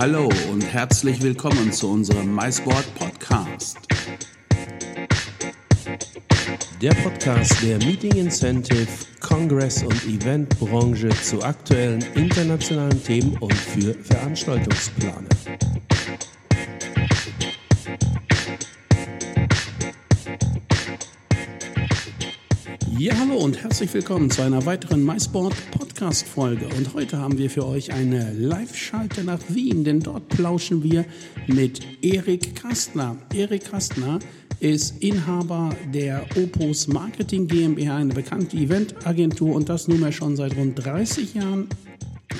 Hallo und herzlich willkommen zu unserem MySport Podcast. Der Podcast der Meeting Incentive, Congress und Eventbranche zu aktuellen internationalen Themen und für Veranstaltungsplaner. Ja, hallo und herzlich willkommen zu einer weiteren MySport Podcast Folge. Und heute haben wir für euch eine Live-Schalte nach Wien, denn dort plauschen wir mit Erik Kastner. Erik Kastner ist Inhaber der Opus Marketing GmbH, eine bekannte Eventagentur und das nunmehr schon seit rund 30 Jahren.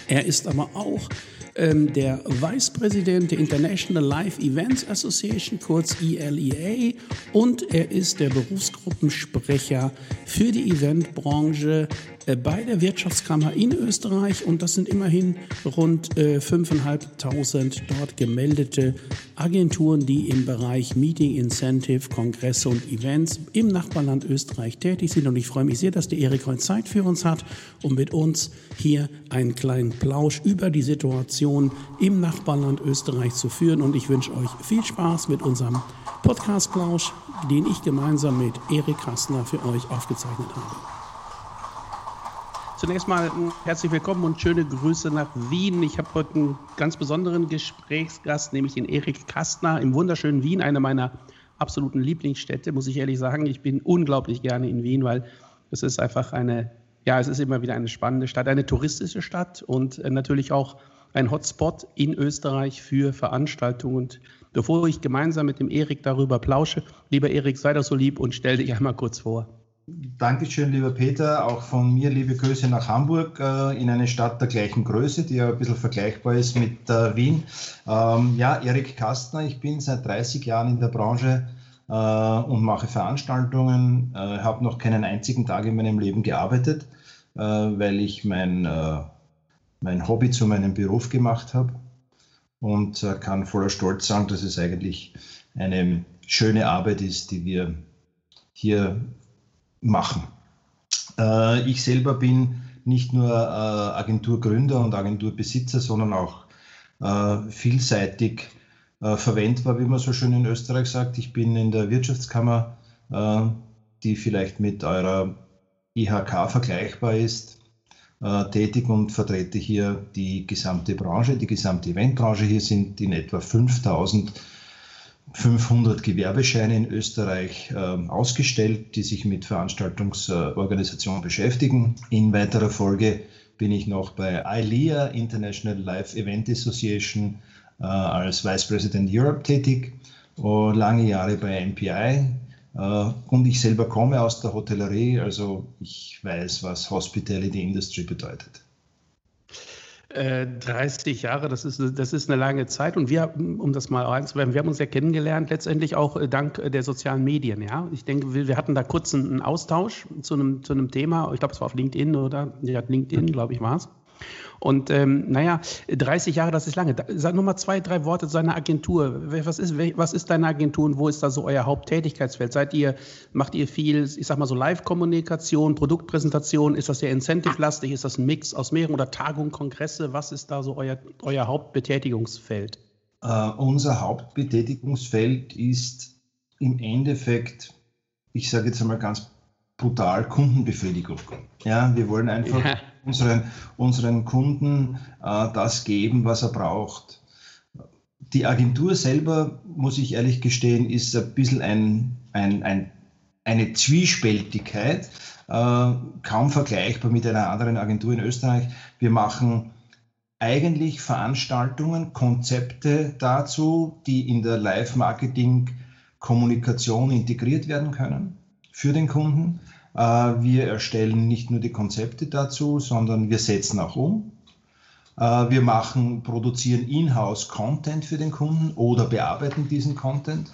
Er ist aber auch ähm, der Vice President der International Live Events Association, kurz ILEA, und er ist der Berufsgruppensprecher für die Eventbranche bei der Wirtschaftskammer in Österreich und das sind immerhin rund äh, 5.500 dort gemeldete Agenturen, die im Bereich Meeting Incentive, Kongresse und Events im Nachbarland Österreich tätig sind und ich freue mich sehr, dass der Erik heute Zeit für uns hat, um mit uns hier einen kleinen Plausch über die Situation im Nachbarland Österreich zu führen und ich wünsche euch viel Spaß mit unserem Podcast-Plausch, den ich gemeinsam mit Erik Kastner für euch aufgezeichnet habe. Zunächst mal herzlich willkommen und schöne Grüße nach Wien. Ich habe heute einen ganz besonderen Gesprächsgast, nämlich den Erik Kastner im wunderschönen Wien, eine meiner absoluten Lieblingsstädte, muss ich ehrlich sagen. Ich bin unglaublich gerne in Wien, weil es ist einfach eine, ja, es ist immer wieder eine spannende Stadt, eine touristische Stadt und äh, natürlich auch ein Hotspot in Österreich für Veranstaltungen. Und bevor ich gemeinsam mit dem Erik darüber plausche, lieber Erik, sei doch so lieb und stell dich einmal kurz vor. Dankeschön, lieber Peter. Auch von mir liebe Grüße nach Hamburg, äh, in eine Stadt der gleichen Größe, die ja ein bisschen vergleichbar ist mit äh, Wien. Ähm, ja, Erik Kastner, ich bin seit 30 Jahren in der Branche äh, und mache Veranstaltungen. Ich habe noch keinen einzigen Tag in meinem Leben gearbeitet, weil ich mein, mein Hobby zu meinem Beruf gemacht habe und kann voller Stolz sagen, dass es eigentlich eine schöne Arbeit ist, die wir hier machen. Äh, ich selber bin nicht nur äh, Agenturgründer und Agenturbesitzer, sondern auch äh, vielseitig verwendbar, wie man so schön in Österreich sagt. Ich bin in der Wirtschaftskammer, die vielleicht mit eurer IHK vergleichbar ist, tätig und vertrete hier die gesamte Branche, die gesamte Eventbranche. Hier sind in etwa 5000 500 Gewerbescheine in Österreich äh, ausgestellt, die sich mit Veranstaltungsorganisation beschäftigen. In weiterer Folge bin ich noch bei ILEA, International Live Event Association, äh, als Vice President Europe tätig, uh, lange Jahre bei MPI. Uh, und ich selber komme aus der Hotellerie, also ich weiß, was Hospitality Industry bedeutet. 30 äh, Jahre, das ist, das ist eine lange Zeit. Und wir, um das mal einzuwerfen, wir haben uns ja kennengelernt, letztendlich auch äh, dank äh, der sozialen Medien. Ja? Ich denke, wir, wir hatten da kurz einen Austausch zu einem, zu einem Thema. Ich glaube, es war auf LinkedIn oder ja, LinkedIn, glaube ich, war es. Und ähm, naja, 30 Jahre, das ist lange. Sag nur mal zwei, drei Worte zu seiner Agentur. Was ist, was ist deine Agentur und wo ist da so euer Haupttätigkeitsfeld? Seid ihr, macht ihr viel, ich sag mal so Live-Kommunikation, Produktpräsentation? Ist das sehr incentive-lastig? Ist das ein Mix aus mehreren oder Tagungen, Kongresse? Was ist da so euer, euer Hauptbetätigungsfeld? Uh, unser Hauptbetätigungsfeld ist im Endeffekt, ich sage jetzt einmal ganz brutal, Kundenbefriedigung. Ja, wir wollen einfach ja unseren, unseren Kunden äh, das geben, was er braucht. Die Agentur selber, muss ich ehrlich gestehen, ist ein bisschen ein, ein, ein, eine Zwiespältigkeit, äh, kaum vergleichbar mit einer anderen Agentur in Österreich. Wir machen eigentlich Veranstaltungen, Konzepte dazu, die in der Live-Marketing-Kommunikation integriert werden können für den Kunden. Äh, wir erstellen nicht nur die Konzepte dazu, sondern wir setzen auch um. Äh, wir machen, produzieren in-house Content für den Kunden oder bearbeiten diesen Content.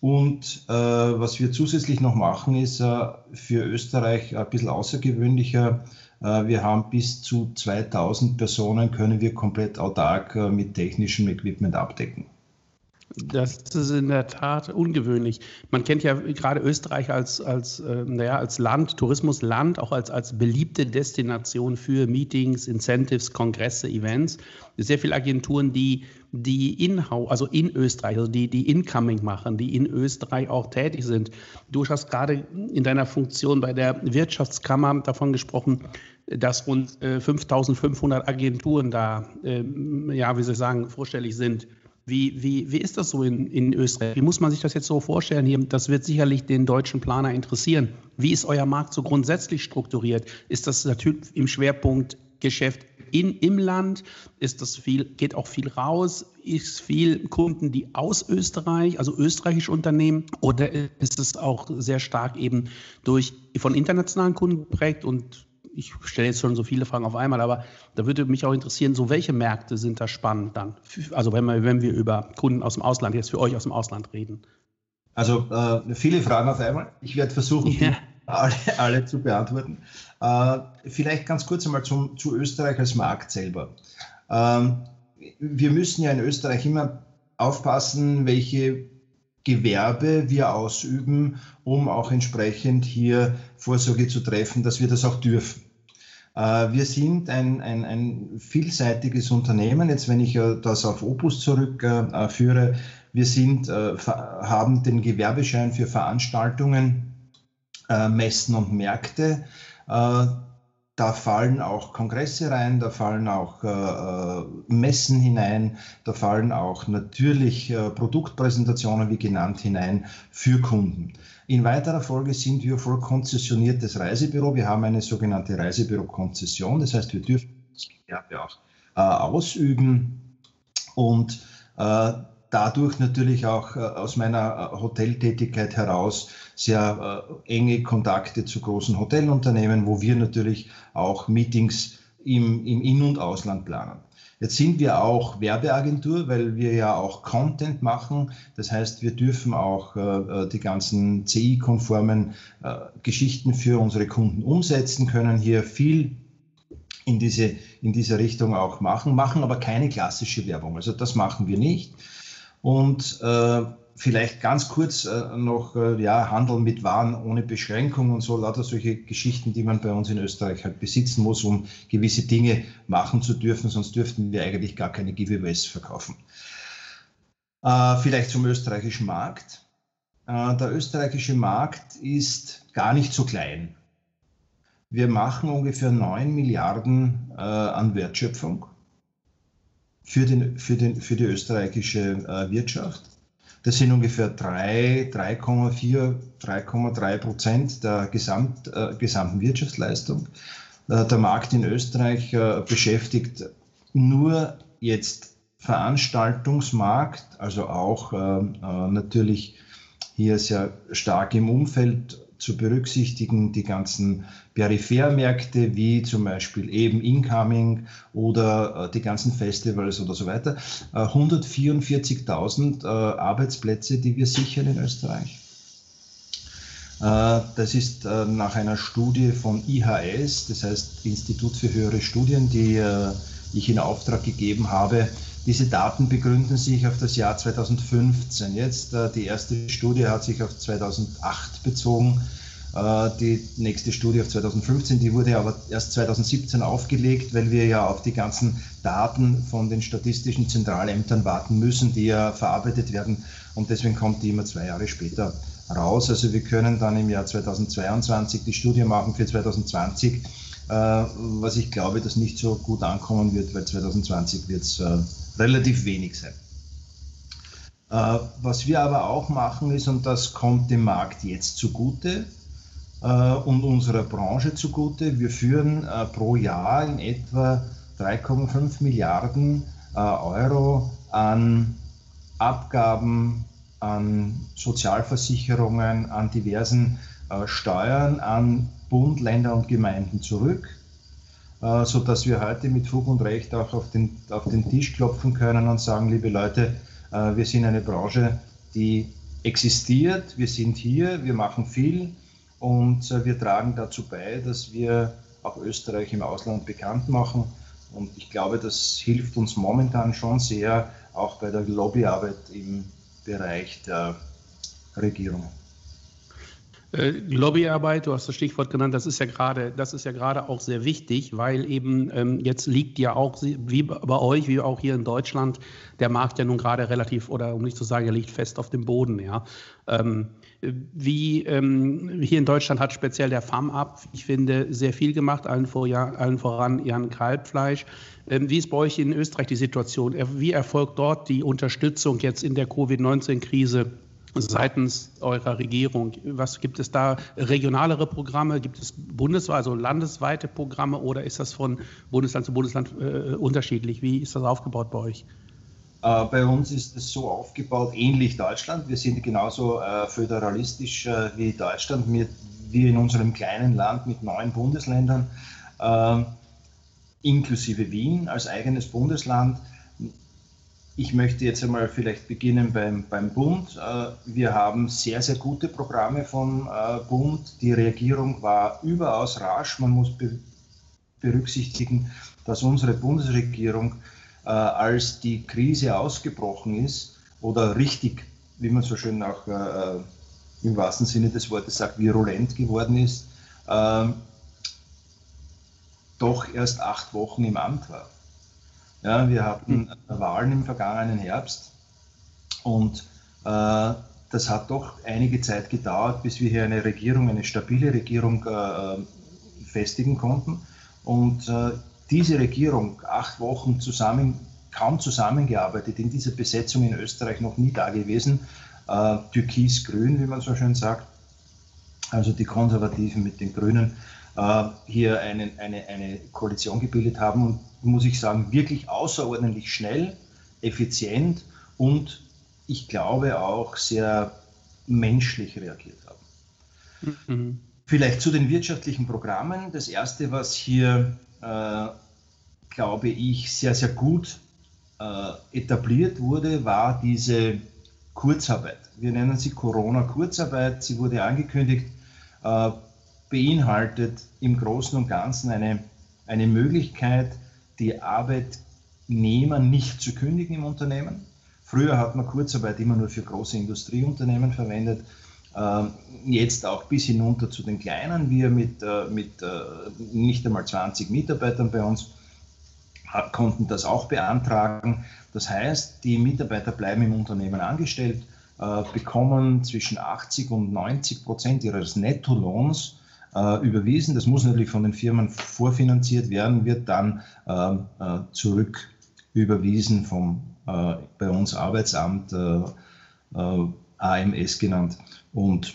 Und äh, was wir zusätzlich noch machen, ist äh, für Österreich ein bisschen außergewöhnlicher. Äh, wir haben bis zu 2000 Personen, können wir komplett autark äh, mit technischem Equipment abdecken. Das ist in der Tat ungewöhnlich. Man kennt ja gerade Österreich als, als, äh, naja, als Land, Tourismusland, auch als, als beliebte Destination für Meetings, Incentives, Kongresse, Events. Sehr viele Agenturen, die, die in, also in Österreich, also die, die Incoming machen, die in Österreich auch tätig sind. Du hast gerade in deiner Funktion bei der Wirtschaftskammer davon gesprochen, dass rund äh, 5500 Agenturen da, äh, ja, wie soll ich sagen, vorstellig sind. Wie, wie, wie ist das so in, in Österreich? Wie muss man sich das jetzt so vorstellen? Hier, das wird sicherlich den deutschen Planer interessieren. Wie ist euer Markt so grundsätzlich strukturiert? Ist das natürlich im Schwerpunkt Geschäft in, im Land? Ist das viel, geht auch viel raus? Ist viel Kunden, die aus Österreich, also österreichische Unternehmen, oder ist es auch sehr stark eben durch von internationalen Kunden geprägt und ich stelle jetzt schon so viele Fragen auf einmal, aber da würde mich auch interessieren, so welche Märkte sind da spannend dann? Also wenn wir, wenn wir über Kunden aus dem Ausland, jetzt für euch aus dem Ausland reden. Also äh, viele Fragen auf einmal. Ich werde versuchen, ja. alle, alle, zu beantworten. Äh, vielleicht ganz kurz einmal zum, zu Österreich als Markt selber. Ähm, wir müssen ja in Österreich immer aufpassen, welche Gewerbe wir ausüben, um auch entsprechend hier Vorsorge zu treffen, dass wir das auch dürfen. Äh, wir sind ein, ein, ein vielseitiges Unternehmen. Jetzt, wenn ich das auf Opus zurückführe, wir sind, äh, haben den Gewerbeschein für Veranstaltungen, äh, Messen und Märkte. Da fallen auch Kongresse rein, da fallen auch äh, Messen hinein, da fallen auch natürlich äh, Produktpräsentationen, wie genannt, hinein für Kunden. In weiterer Folge sind wir voll konzessioniertes Reisebüro. Wir haben eine sogenannte Reisebüro-Konzession, das heißt, wir dürfen das Gewerbe auch äh, ausüben und äh, dadurch natürlich auch äh, aus meiner äh, Hoteltätigkeit heraus sehr äh, enge Kontakte zu großen Hotelunternehmen, wo wir natürlich auch Meetings im, im In- und Ausland planen. Jetzt sind wir auch Werbeagentur, weil wir ja auch Content machen. Das heißt, wir dürfen auch äh, die ganzen CI-konformen äh, Geschichten für unsere Kunden umsetzen, können hier viel in diese, in diese Richtung auch machen, machen aber keine klassische Werbung. Also das machen wir nicht. Und äh, vielleicht ganz kurz äh, noch, äh, ja, Handel mit Waren ohne Beschränkung und so, lauter solche Geschichten, die man bei uns in Österreich halt besitzen muss, um gewisse Dinge machen zu dürfen, sonst dürften wir eigentlich gar keine Giveaways verkaufen. Äh, vielleicht zum österreichischen Markt. Äh, der österreichische Markt ist gar nicht so klein. Wir machen ungefähr 9 Milliarden äh, an Wertschöpfung für, den, für, den, für die österreichische äh, Wirtschaft. Das sind ungefähr 3,4, 3,3 Prozent der Gesamt, äh, gesamten Wirtschaftsleistung. Äh, der Markt in Österreich äh, beschäftigt nur jetzt Veranstaltungsmarkt, also auch äh, äh, natürlich hier sehr stark im Umfeld zu berücksichtigen, die ganzen Periphermärkte wie zum Beispiel eben Incoming oder äh, die ganzen Festivals oder so weiter. 144.000 äh, äh, Arbeitsplätze, die wir sichern in Österreich. Das ist nach einer Studie von IHS, das heißt Institut für höhere Studien, die ich in Auftrag gegeben habe, diese Daten begründen sich auf das Jahr 2015. Jetzt äh, die erste Studie hat sich auf 2008 bezogen. Äh, die nächste Studie auf 2015, die wurde aber erst 2017 aufgelegt, weil wir ja auf die ganzen Daten von den statistischen Zentralämtern warten müssen, die ja verarbeitet werden. Und deswegen kommt die immer zwei Jahre später raus. Also wir können dann im Jahr 2022 die Studie machen für 2020 äh, was ich glaube, dass nicht so gut ankommen wird, weil 2020 wird es relativ wenig sein. Äh, was wir aber auch machen ist, und das kommt dem Markt jetzt zugute und unserer Branche zugute, wir führen pro Jahr in etwa 3,5 Milliarden Euro an Abgaben, an Sozialversicherungen, an diversen Steuern, an Bund, Länder und Gemeinden zurück, äh, sodass wir heute mit Fug und Recht auch auf den, auf den Tisch klopfen können und sagen, liebe Leute, äh, wir sind eine Branche, die existiert, wir sind hier, wir machen viel und äh, wir tragen dazu bei, dass wir auch Österreich im Ausland bekannt machen. Und ich glaube, das hilft uns momentan schon sehr, auch bei der Lobbyarbeit im Bereich der Regierung. Äh, Lobbyarbeit, du hast das Stichwort genannt, das ist ja gerade, das ist ja gerade auch sehr wichtig, weil eben ähm, jetzt liegt ja auch wie bei euch, wie auch hier in Deutschland, der Markt ja nun gerade relativ, oder um nicht zu sagen, er liegt fest auf dem Boden, ja. Ähm, wie ähm, hier in Deutschland hat speziell der FAM-Up, ich finde, sehr viel gemacht, allen, vor, allen voran Jan Kalbfleisch. Ähm, wie ist bei euch in Österreich die Situation? Wie erfolgt dort die Unterstützung jetzt in der Covid-19-Krise? Seitens eurer Regierung? Was gibt es da regionalere Programme? Gibt es bundesweit, also landesweite Programme oder ist das von Bundesland zu Bundesland äh, unterschiedlich? Wie ist das aufgebaut bei euch? Äh, bei uns ist es so aufgebaut, ähnlich Deutschland. Wir sind genauso äh, föderalistisch äh, wie Deutschland. Wir, wir, in unserem kleinen Land mit neun Bundesländern, äh, inklusive Wien als eigenes Bundesland, ich möchte jetzt einmal vielleicht beginnen beim, beim Bund. Äh, wir haben sehr, sehr gute Programme vom äh, Bund. Die Regierung war überaus rasch. Man muss berücksichtigen, dass unsere Bundesregierung, äh, als die Krise ausgebrochen ist oder richtig, wie man so schön auch im wahrsten Sinne des Wortes sagt, virulent geworden ist, doch erst acht Wochen im Amt war. Ja, wir hatten Wahlen im vergangenen Herbst und äh, das hat doch einige Zeit gedauert, bis wir hier eine Regierung, eine stabile Regierung äh, festigen konnten. Und äh, diese Regierung, acht Wochen zusammen, kaum zusammengearbeitet, in dieser Besetzung in Österreich noch nie da gewesen, äh, türkis-grün, wie man so schön sagt, also die Konservativen mit den Grünen, äh, hier eine, eine, eine Koalition gebildet haben und muss ich sagen, wirklich außerordentlich schnell, effizient und ich glaube auch sehr menschlich reagiert haben. Mhm. Vielleicht zu den wirtschaftlichen Programmen. Das erste, was hier, äh, glaube ich, sehr, sehr gut äh, etabliert wurde, war diese Kurzarbeit. Wir nennen sie Corona-Kurzarbeit. Sie wurde angekündigt, äh, beinhaltet im Großen und Ganzen eine, eine Möglichkeit, die Arbeitnehmer nicht zu kündigen im Unternehmen. Früher hat man Kurzarbeit immer nur für große Industrieunternehmen verwendet, ähm, jetzt auch bis hinunter zu den kleinen. Wir mit, äh, mit äh, nicht einmal 20 Mitarbeitern bei uns konnten das auch beantragen. Das heißt, die Mitarbeiter bleiben im Unternehmen angestellt, äh, bekommen zwischen 80 und 90 Prozent ihres Nettolohns überwiesen. Das muss natürlich von den Firmen vorfinanziert werden, wird dann ähm, äh, zurück überwiesen vom äh, bei uns Arbeitsamt äh, äh, AMS genannt. Und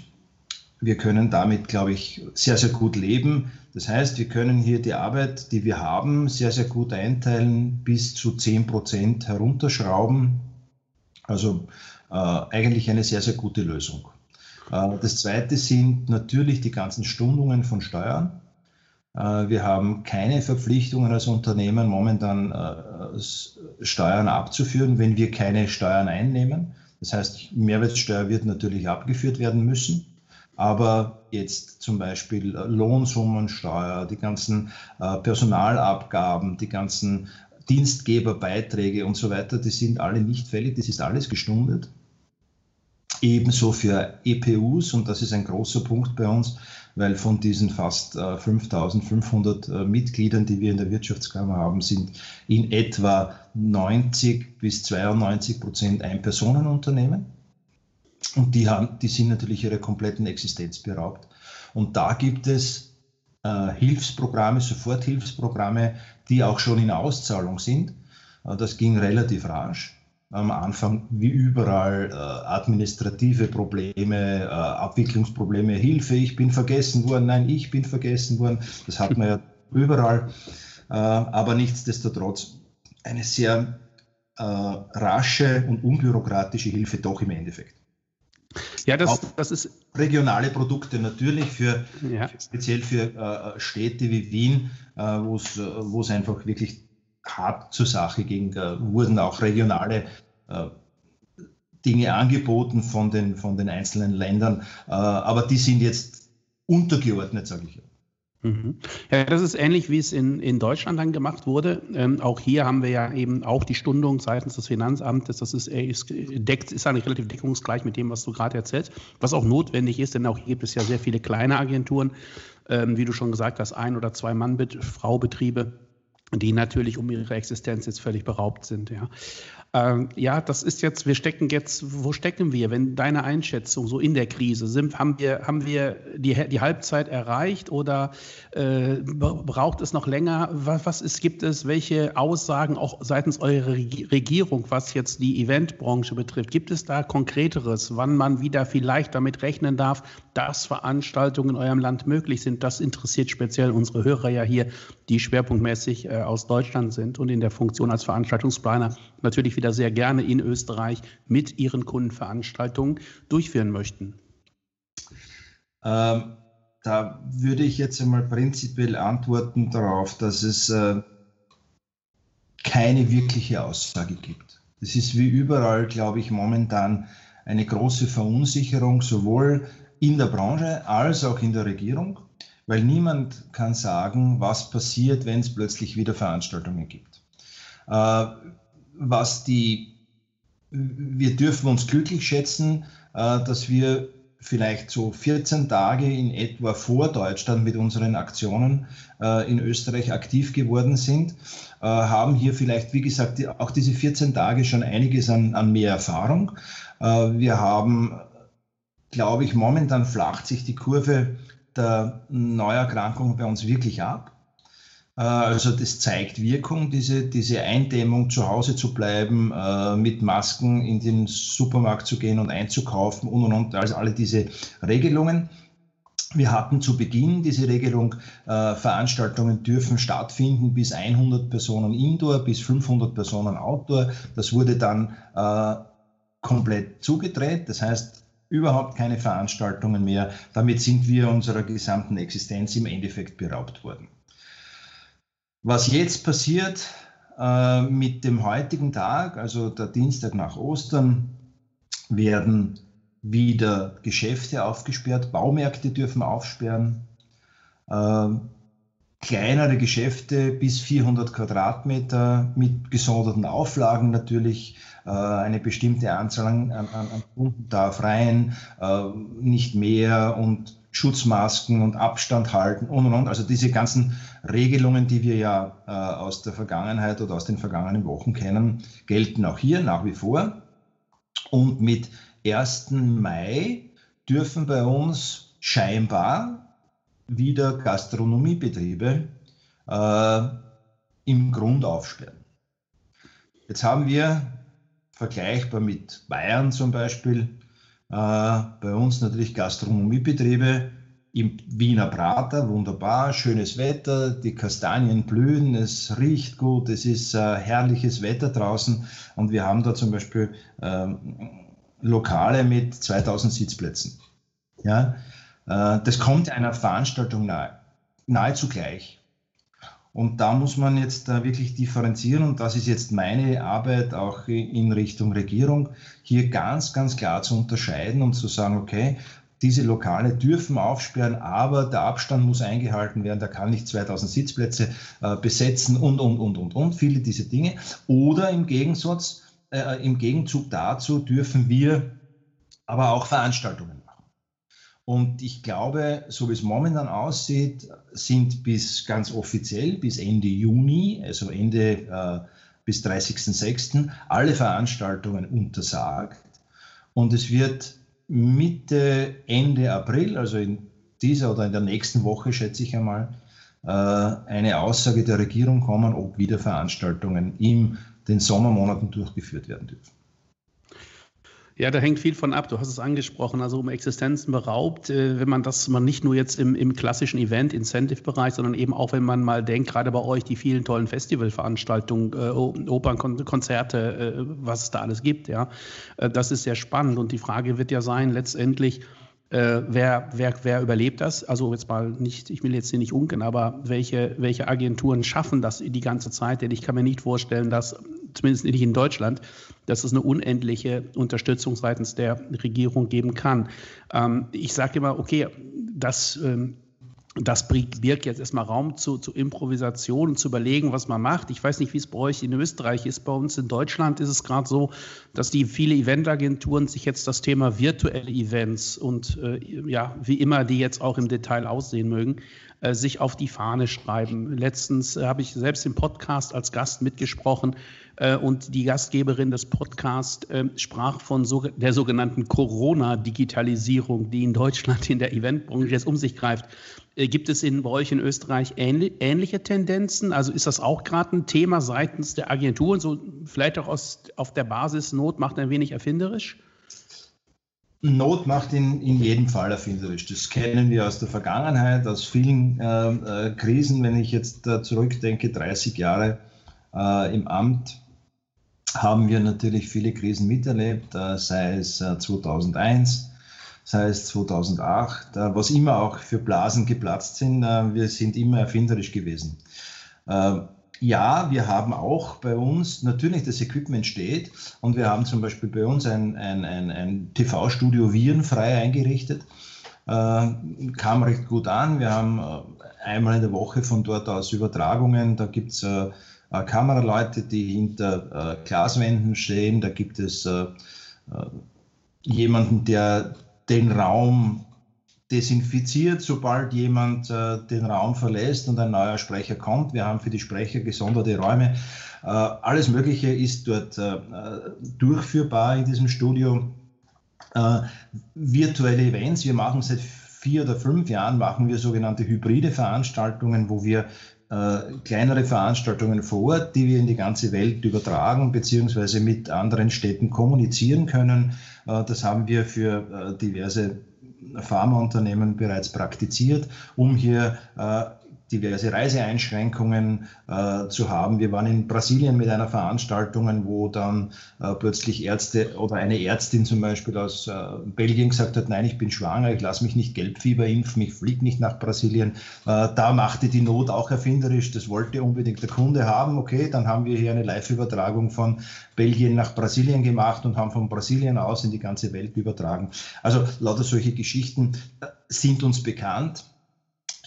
wir können damit, glaube ich, sehr, sehr gut leben. Das heißt, wir können hier die Arbeit, die wir haben, sehr, sehr gut einteilen, bis zu 10 Prozent herunterschrauben. Also äh, eigentlich eine sehr, sehr gute Lösung. Äh, das zweite sind natürlich die ganzen Stundungen von Steuern. Äh, wir haben keine Verpflichtungen als Unternehmen, momentan äh, Steuern abzuführen, wenn wir keine Steuern einnehmen. Das heißt, Mehrwertsteuer wird natürlich abgeführt werden müssen. Aber jetzt zum Beispiel Lohnsummensteuer, die ganzen Personalabgaben, die ganzen Dienstgeberbeiträge und so weiter, die sind alle nicht fällig, das ist alles gestundet. Ebenso für EPUs, und das ist ein großer Punkt bei uns, weil von diesen fast 5500 äh, äh, Mitgliedern, die wir in der Wirtschaftskammer haben, sind in etwa 90 bis 92 Prozent Ein-Personen-Unternehmen. Und die, haben, die sind natürlich ihrer kompletten Existenz beraubt. Und da gibt es äh, Hilfsprogramme, Soforthilfsprogramme, die auch schon in Auszahlung sind. Das ging relativ rasch am Anfang wie überall äh, administrative Probleme, äh, Abwicklungsprobleme, Hilfe, ich bin vergessen worden, nein, ich bin vergessen worden. Das hat man ja überall. Äh, aber nichtsdestotrotz eine sehr äh, rasche und unbürokratische Hilfe doch im Endeffekt. Ja, das, das ist. Regionale Produkte natürlich, für, ja. speziell für äh, Städte wie Wien, äh, wo es einfach wirklich hart zur Sache ging. Da wurden auch regionale äh, Dinge angeboten von den, von den einzelnen Ländern, äh, aber die sind jetzt untergeordnet, sage ich. Mhm. Ja, das ist ähnlich, wie es in, in Deutschland dann gemacht wurde. Ähm, auch hier haben wir ja eben auch die Stundung seitens des Finanzamtes. Das ist, äh, ist, deckt, ist eigentlich relativ deckungsgleich mit dem, was du gerade erzählst, was auch notwendig ist, denn auch hier gibt es ja sehr viele kleine Agenturen, ähm, wie du schon gesagt hast, ein- oder zwei Mann-Frau-Betriebe die natürlich um ihre Existenz jetzt völlig beraubt sind. Ja. Ähm, ja, das ist jetzt, wir stecken jetzt, wo stecken wir, wenn deine Einschätzung so in der Krise sind, haben wir, haben wir die, die Halbzeit erreicht oder äh, braucht es noch länger? Was, was ist, gibt es, welche Aussagen auch seitens eurer Regierung, was jetzt die Eventbranche betrifft, gibt es da konkreteres, wann man wieder vielleicht damit rechnen darf, dass Veranstaltungen in eurem Land möglich sind? Das interessiert speziell unsere Hörer ja hier, die schwerpunktmäßig äh, aus Deutschland sind und in der Funktion als Veranstaltungsplaner natürlich wieder sehr gerne in Österreich mit ihren Kundenveranstaltungen durchführen möchten? Ähm, da würde ich jetzt einmal prinzipiell antworten darauf, dass es äh, keine wirkliche Aussage gibt. Es ist wie überall, glaube ich, momentan eine große Verunsicherung, sowohl in der Branche als auch in der Regierung, weil niemand kann sagen, was passiert, wenn es plötzlich wieder Veranstaltungen gibt. Äh, was die, wir dürfen uns glücklich schätzen, äh, dass wir vielleicht so 14 Tage in etwa vor Deutschland mit unseren Aktionen äh, in Österreich aktiv geworden sind, äh, haben hier vielleicht, wie gesagt, auch diese 14 Tage schon einiges an, an mehr Erfahrung. wir haben, glaube ich, momentan flacht sich die Kurve der Neuerkrankungen bei uns wirklich ab. Äh, also das zeigt Wirkung, diese, diese Eindämmung, zu Hause zu bleiben, äh, mit Masken in den Supermarkt zu gehen und einzukaufen und und und, also alle diese Regelungen. Wir hatten zu Beginn diese Regelung, äh, Veranstaltungen dürfen stattfinden bis 100 Personen Indoor, bis 500 Personen Outdoor. Das wurde dann komplett zugedreht. Das heißt, überhaupt keine Veranstaltungen mehr. Damit sind wir unserer gesamten Existenz im Endeffekt beraubt worden. Was jetzt passiert äh, mit dem heutigen Tag, also der Dienstag nach Ostern, werden wieder Geschäfte aufgesperrt, Baumärkte dürfen aufsperren, äh, kleinere Geschäfte bis 400 Quadratmeter mit gesonderten Auflagen natürlich. Äh, eine bestimmte Anzahl an, an, an Kunden darf rein, äh, nicht mehr und Schutzmasken und Abstand halten und und und. Also diese ganzen Regelungen, die wir ja äh, aus der Vergangenheit oder aus den vergangenen Wochen kennen, gelten auch hier nach wie vor. Und mit 1. Mai dürfen bei uns scheinbar wieder Gastronomiebetriebe äh, im Grund aufsperren. Jetzt haben wir vergleichbar mit Bayern zum Beispiel bei uns natürlich Gastronomiebetriebe im Wiener Prater, wunderbar, schönes Wetter, die Kastanien blühen, es riecht gut, es ist äh, herrliches Wetter draußen und wir haben da zum Beispiel äh, Lokale mit 2000 Sitzplätzen. Ja, äh, das kommt einer Veranstaltung nahe, nahezu gleich. Und da muss man jetzt äh, wirklich differenzieren und das ist jetzt meine Arbeit auch in Richtung Regierung, hier ganz, ganz klar zu unterscheiden und zu sagen, okay, diese Lokale dürfen aufsperren, aber der Abstand muss eingehalten werden. Der kann nicht 2000 Sitzplätze äh, besetzen und, und, und, und, und, viele diese Dinge. Oder im Gegensatz, äh, im Gegenzug dazu dürfen wir aber auch Veranstaltungen. Und ich glaube, so wie es momentan aussieht, sind bis ganz offiziell bis Ende Juni, also Ende äh, bis 30.06., alle Veranstaltungen untersagt. Und es wird Mitte, Ende April, also in dieser oder in der nächsten Woche, schätze ich einmal, äh, eine Aussage der Regierung kommen, ob wieder Veranstaltungen in den Sommermonaten durchgeführt werden dürfen. Ja, da hängt viel von ab. Du hast es angesprochen, also um Existenzen beraubt, äh, wenn man das man nicht nur jetzt im, im klassischen Event-Incentive-Bereich, sondern eben auch, wenn man mal denkt, gerade bei euch die vielen tollen Festivalveranstaltungen, äh, Opernkonzerte, äh, was es da alles gibt, ja, äh, das ist sehr spannend. Und die Frage wird ja sein, letztendlich, äh, wer, wer, wer überlebt das? Also jetzt mal nicht, ich will jetzt hier nicht unken, aber welche, welche Agenturen schaffen das die ganze Zeit? Denn ich kann mir nicht vorstellen, dass, zumindest nicht in Deutschland, dass es eine unendliche Unterstützung seitens der Regierung geben kann. Ähm, ich sage immer, okay, das ähm, das birgt jetzt erstmal Raum zu, zu Improvisation und zu überlegen, was man macht. Ich weiß nicht, wie es bei euch in Österreich ist. Bei uns in Deutschland ist es gerade so, dass die viele Eventagenturen sich jetzt das Thema virtuelle Events und äh, ja, wie immer die jetzt auch im Detail aussehen mögen, äh, sich auf die Fahne schreiben. Letztens äh, habe ich selbst im Podcast als Gast mitgesprochen äh, und die Gastgeberin des Podcasts ähm, sprach von der sogenannten Corona-Digitalisierung, die in Deutschland in der Eventbranche jetzt um sich greift. Gibt es in, bei euch in Österreich ähnliche Tendenzen? Also ist das auch gerade ein Thema seitens der Agenturen, so vielleicht auch aus, auf der Basis Not macht ein wenig erfinderisch? Not macht in, in jedem Fall erfinderisch. Das kennen wir aus der Vergangenheit, aus vielen äh, äh, Krisen. Wenn ich jetzt äh, zurückdenke, 30 Jahre äh, im Amt, haben wir natürlich viele Krisen miterlebt, äh, sei es 2001, äh, sei es 2008, was immer auch für Blasen geplatzt sind. wir sind immer erfinderisch gewesen ja, wir haben auch bei uns, natürlich das Equipment steht und wir haben zum Beispiel bei uns ein, ein, ein, ein TV-Studio virenfrei eingerichtet. Äh, kam recht gut an. Wir haben äh, einmal in der Woche von dort aus Übertragungen. Da gibt es äh, äh, Kameraleute, die hinter äh, Glaswänden stehen. Da gibt es äh, jemanden, der den Raum desinfiziert, sobald jemand äh, den Raum verlässt und ein neuer Sprecher kommt. Wir haben für die Sprecher gesonderte Räume. Äh, alles Mögliche ist dort äh, durchführbar in diesem Studio. Äh, virtuelle Events, wir machen seit vier oder fünf Jahren machen wir sogenannte hybride Veranstaltungen, wo wir äh, kleinere Veranstaltungen vor Ort, die wir in die ganze Welt übertragen beziehungsweise mit anderen Städten kommunizieren können. Äh, das haben wir für diverse Pharmaunternehmen bereits praktiziert, um hier äh, diverse Reiseeinschränkungen äh, zu haben. Wir waren in Brasilien mit einer Veranstaltung, wo dann äh, plötzlich Ärzte oder eine Ärztin zum Beispiel aus äh, Belgien gesagt hat, nein, ich bin schwanger, ich lasse mich nicht Gelbfieber impfen, ich fliege nicht nach Brasilien. Äh, da machte die Not auch erfinderisch, das wollte unbedingt der Kunde haben. Okay, dann haben wir hier eine Live-Übertragung von Belgien nach Brasilien gemacht und haben von Brasilien aus in die ganze Welt übertragen. Also lauter solche Geschichten äh, sind uns bekannt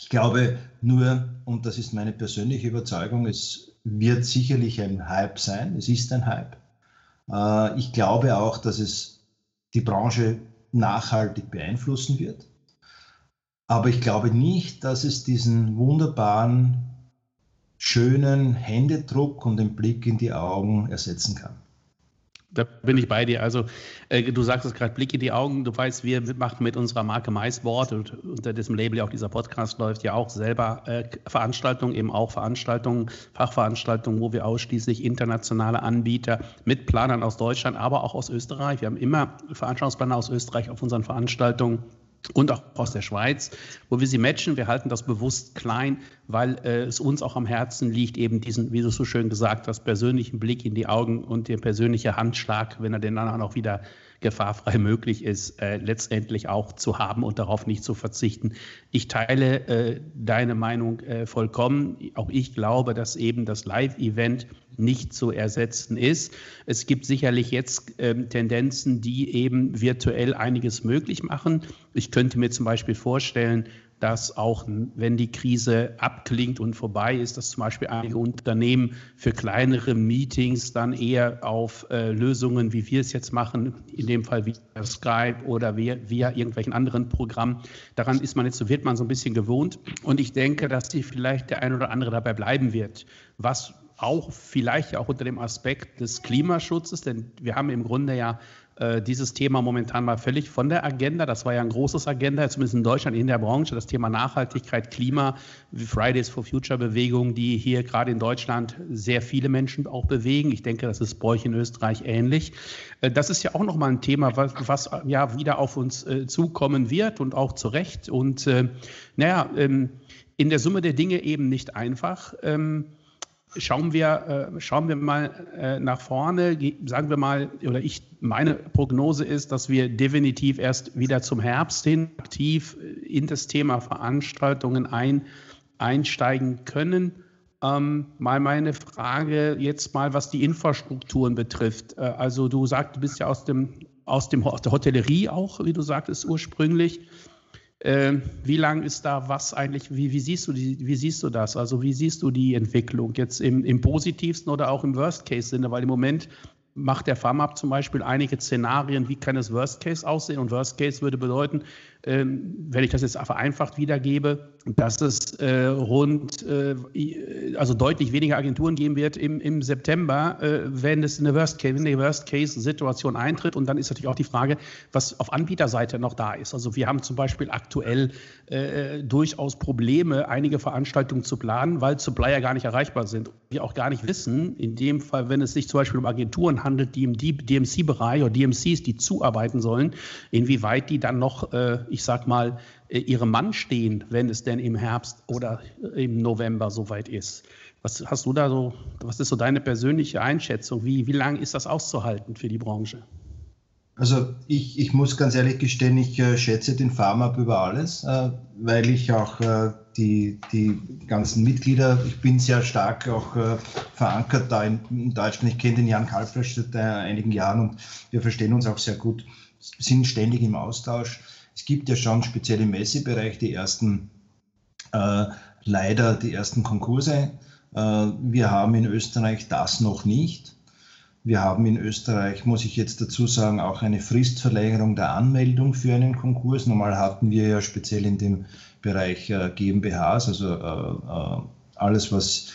glaube nur, und das ist meine persönliche Überzeugung, es wird sicherlich ein Hype sein. Es ist ein Hype. Äh, ich glaube auch, dass es die Branche nachhaltig beeinflussen wird. Aber ich glaube nicht, dass es diesen wunderbaren, schönen Händedruck und den Blick in die Augen ersetzen kann. Da bin ich bei dir. Also, äh, du sagst es gerade, Blick in die Augen. Du weißt, wir machen mit unserer Marke MySport und unter diesem Label auch dieser Podcast läuft ja auch selber äh, Veranstaltungen, eben auch Veranstaltungen, Fachveranstaltungen, wo wir ausschließlich internationale Anbieter mit Planern aus Deutschland, aber auch aus Österreich. Wir haben immer Veranstaltungsplaner aus Österreich auf unseren Veranstaltungen und auch aus der Schweiz, wo wir sie matchen. Wir halten das bewusst klein, weil äh, es uns auch am Herzen liegt, eben diesen, wie du so schön gesagt hast, persönlichen Blick in die Augen und der persönliche Handschlag, wenn er denn dann auch wieder gefahrfrei möglich ist, äh, letztendlich auch zu haben und darauf nicht zu verzichten. Ich teile äh, deine Meinung äh, vollkommen. Auch ich glaube, dass eben das Live-Event nicht zu ersetzen ist. Es gibt sicherlich jetzt ähm, Tendenzen, die eben virtuell einiges möglich machen. Ich könnte mir zum Beispiel vorstellen, dass auch wenn die Krise abklingt und vorbei ist, dass zum Beispiel einige Unternehmen für kleinere Meetings dann eher auf äh, Lösungen, wie wir es jetzt machen, in dem Fall via Skype oder via, via irgendwelchen anderen Programmen, daran ist man jetzt, so wird man so ein bisschen gewohnt. Und ich denke, dass sich vielleicht der ein oder andere dabei bleiben wird. Was auch vielleicht auch unter dem Aspekt des Klimaschutzes, denn wir haben im Grunde ja äh, dieses Thema momentan mal völlig von der Agenda. Das war ja ein großes Agenda, zumindest in Deutschland in der Branche, das Thema Nachhaltigkeit, Klima, Fridays for Future Bewegung, die hier gerade in Deutschland sehr viele Menschen auch bewegen. Ich denke, das ist bei euch in Österreich ähnlich. Äh, das ist ja auch nochmal ein Thema, was, was, ja wieder auf uns äh, zukommen wird und auch zu Recht. Und äh, naja, ähm, in der Summe der Dinge eben nicht einfach. Ähm, Schauen wir, äh, schauen wir mal äh, nach vorne, sagen wir mal, oder ich, meine Prognose ist, dass wir definitiv erst wieder zum Herbst hin aktiv in das Thema Veranstaltungen ein, einsteigen können. Ähm, mal meine Frage jetzt mal, was die Infrastrukturen betrifft. Äh, also du sagst, du bist ja aus dem, aus dem aus der Hotellerie auch, wie du sagtest ursprünglich. Äh, wie lang ist da was eigentlich, wie, wie, siehst du die, wie siehst du das? Also wie siehst du die Entwicklung jetzt im, im positivsten oder auch im Worst-Case-Sinne? Weil im Moment macht der FAMAP zum Beispiel einige Szenarien, wie kann es Worst Case aussehen. Und Worst Case würde bedeuten, ähm, wenn ich das jetzt vereinfacht wiedergebe, dass es äh, rund, äh, also deutlich weniger Agenturen geben wird im, im September, äh, wenn es eine Worst Case, eine Worst Case Situation eintritt. Und dann ist natürlich auch die Frage, was auf Anbieterseite noch da ist. Also wir haben zum Beispiel aktuell durchaus Probleme, einige Veranstaltungen zu planen, weil Supplier gar nicht erreichbar sind. Wir auch gar nicht wissen, in dem Fall, wenn es sich zum Beispiel um Agenturen handelt, die im DMC-Bereich oder DMCs, die zuarbeiten sollen, inwieweit die dann noch äh, ich sag mal, äh, ihrem Mann stehen, wenn es denn im Herbst oder im November soweit ist. Was hast du da so, was ist so deine persönliche Einschätzung? Wie, wie lang ist das auszuhalten für die Branche? Also ich, ich muss ganz ehrlich gestehen, ich äh, schätze den Farmab über alles, äh, weil ich auch äh, die, die ganzen Mitglieder, ich bin sehr stark auch äh, verankert da in, in Deutschland. Ich kenne den Jan Kalfresch seit äh, einigen Jahren und wir verstehen uns auch sehr gut, sind ständig im Austausch. Es gibt ja schon speziell im Messebereich die ersten, äh, leider die ersten Konkurse. Äh, wir haben in Österreich das noch nicht. Wir haben in Österreich, muss ich jetzt dazu sagen, auch eine Fristverlängerung der Anmeldung für einen Konkurs. Normal hatten wir ja speziell in dem Bereich äh, GmbHs, also äh, äh, alles, was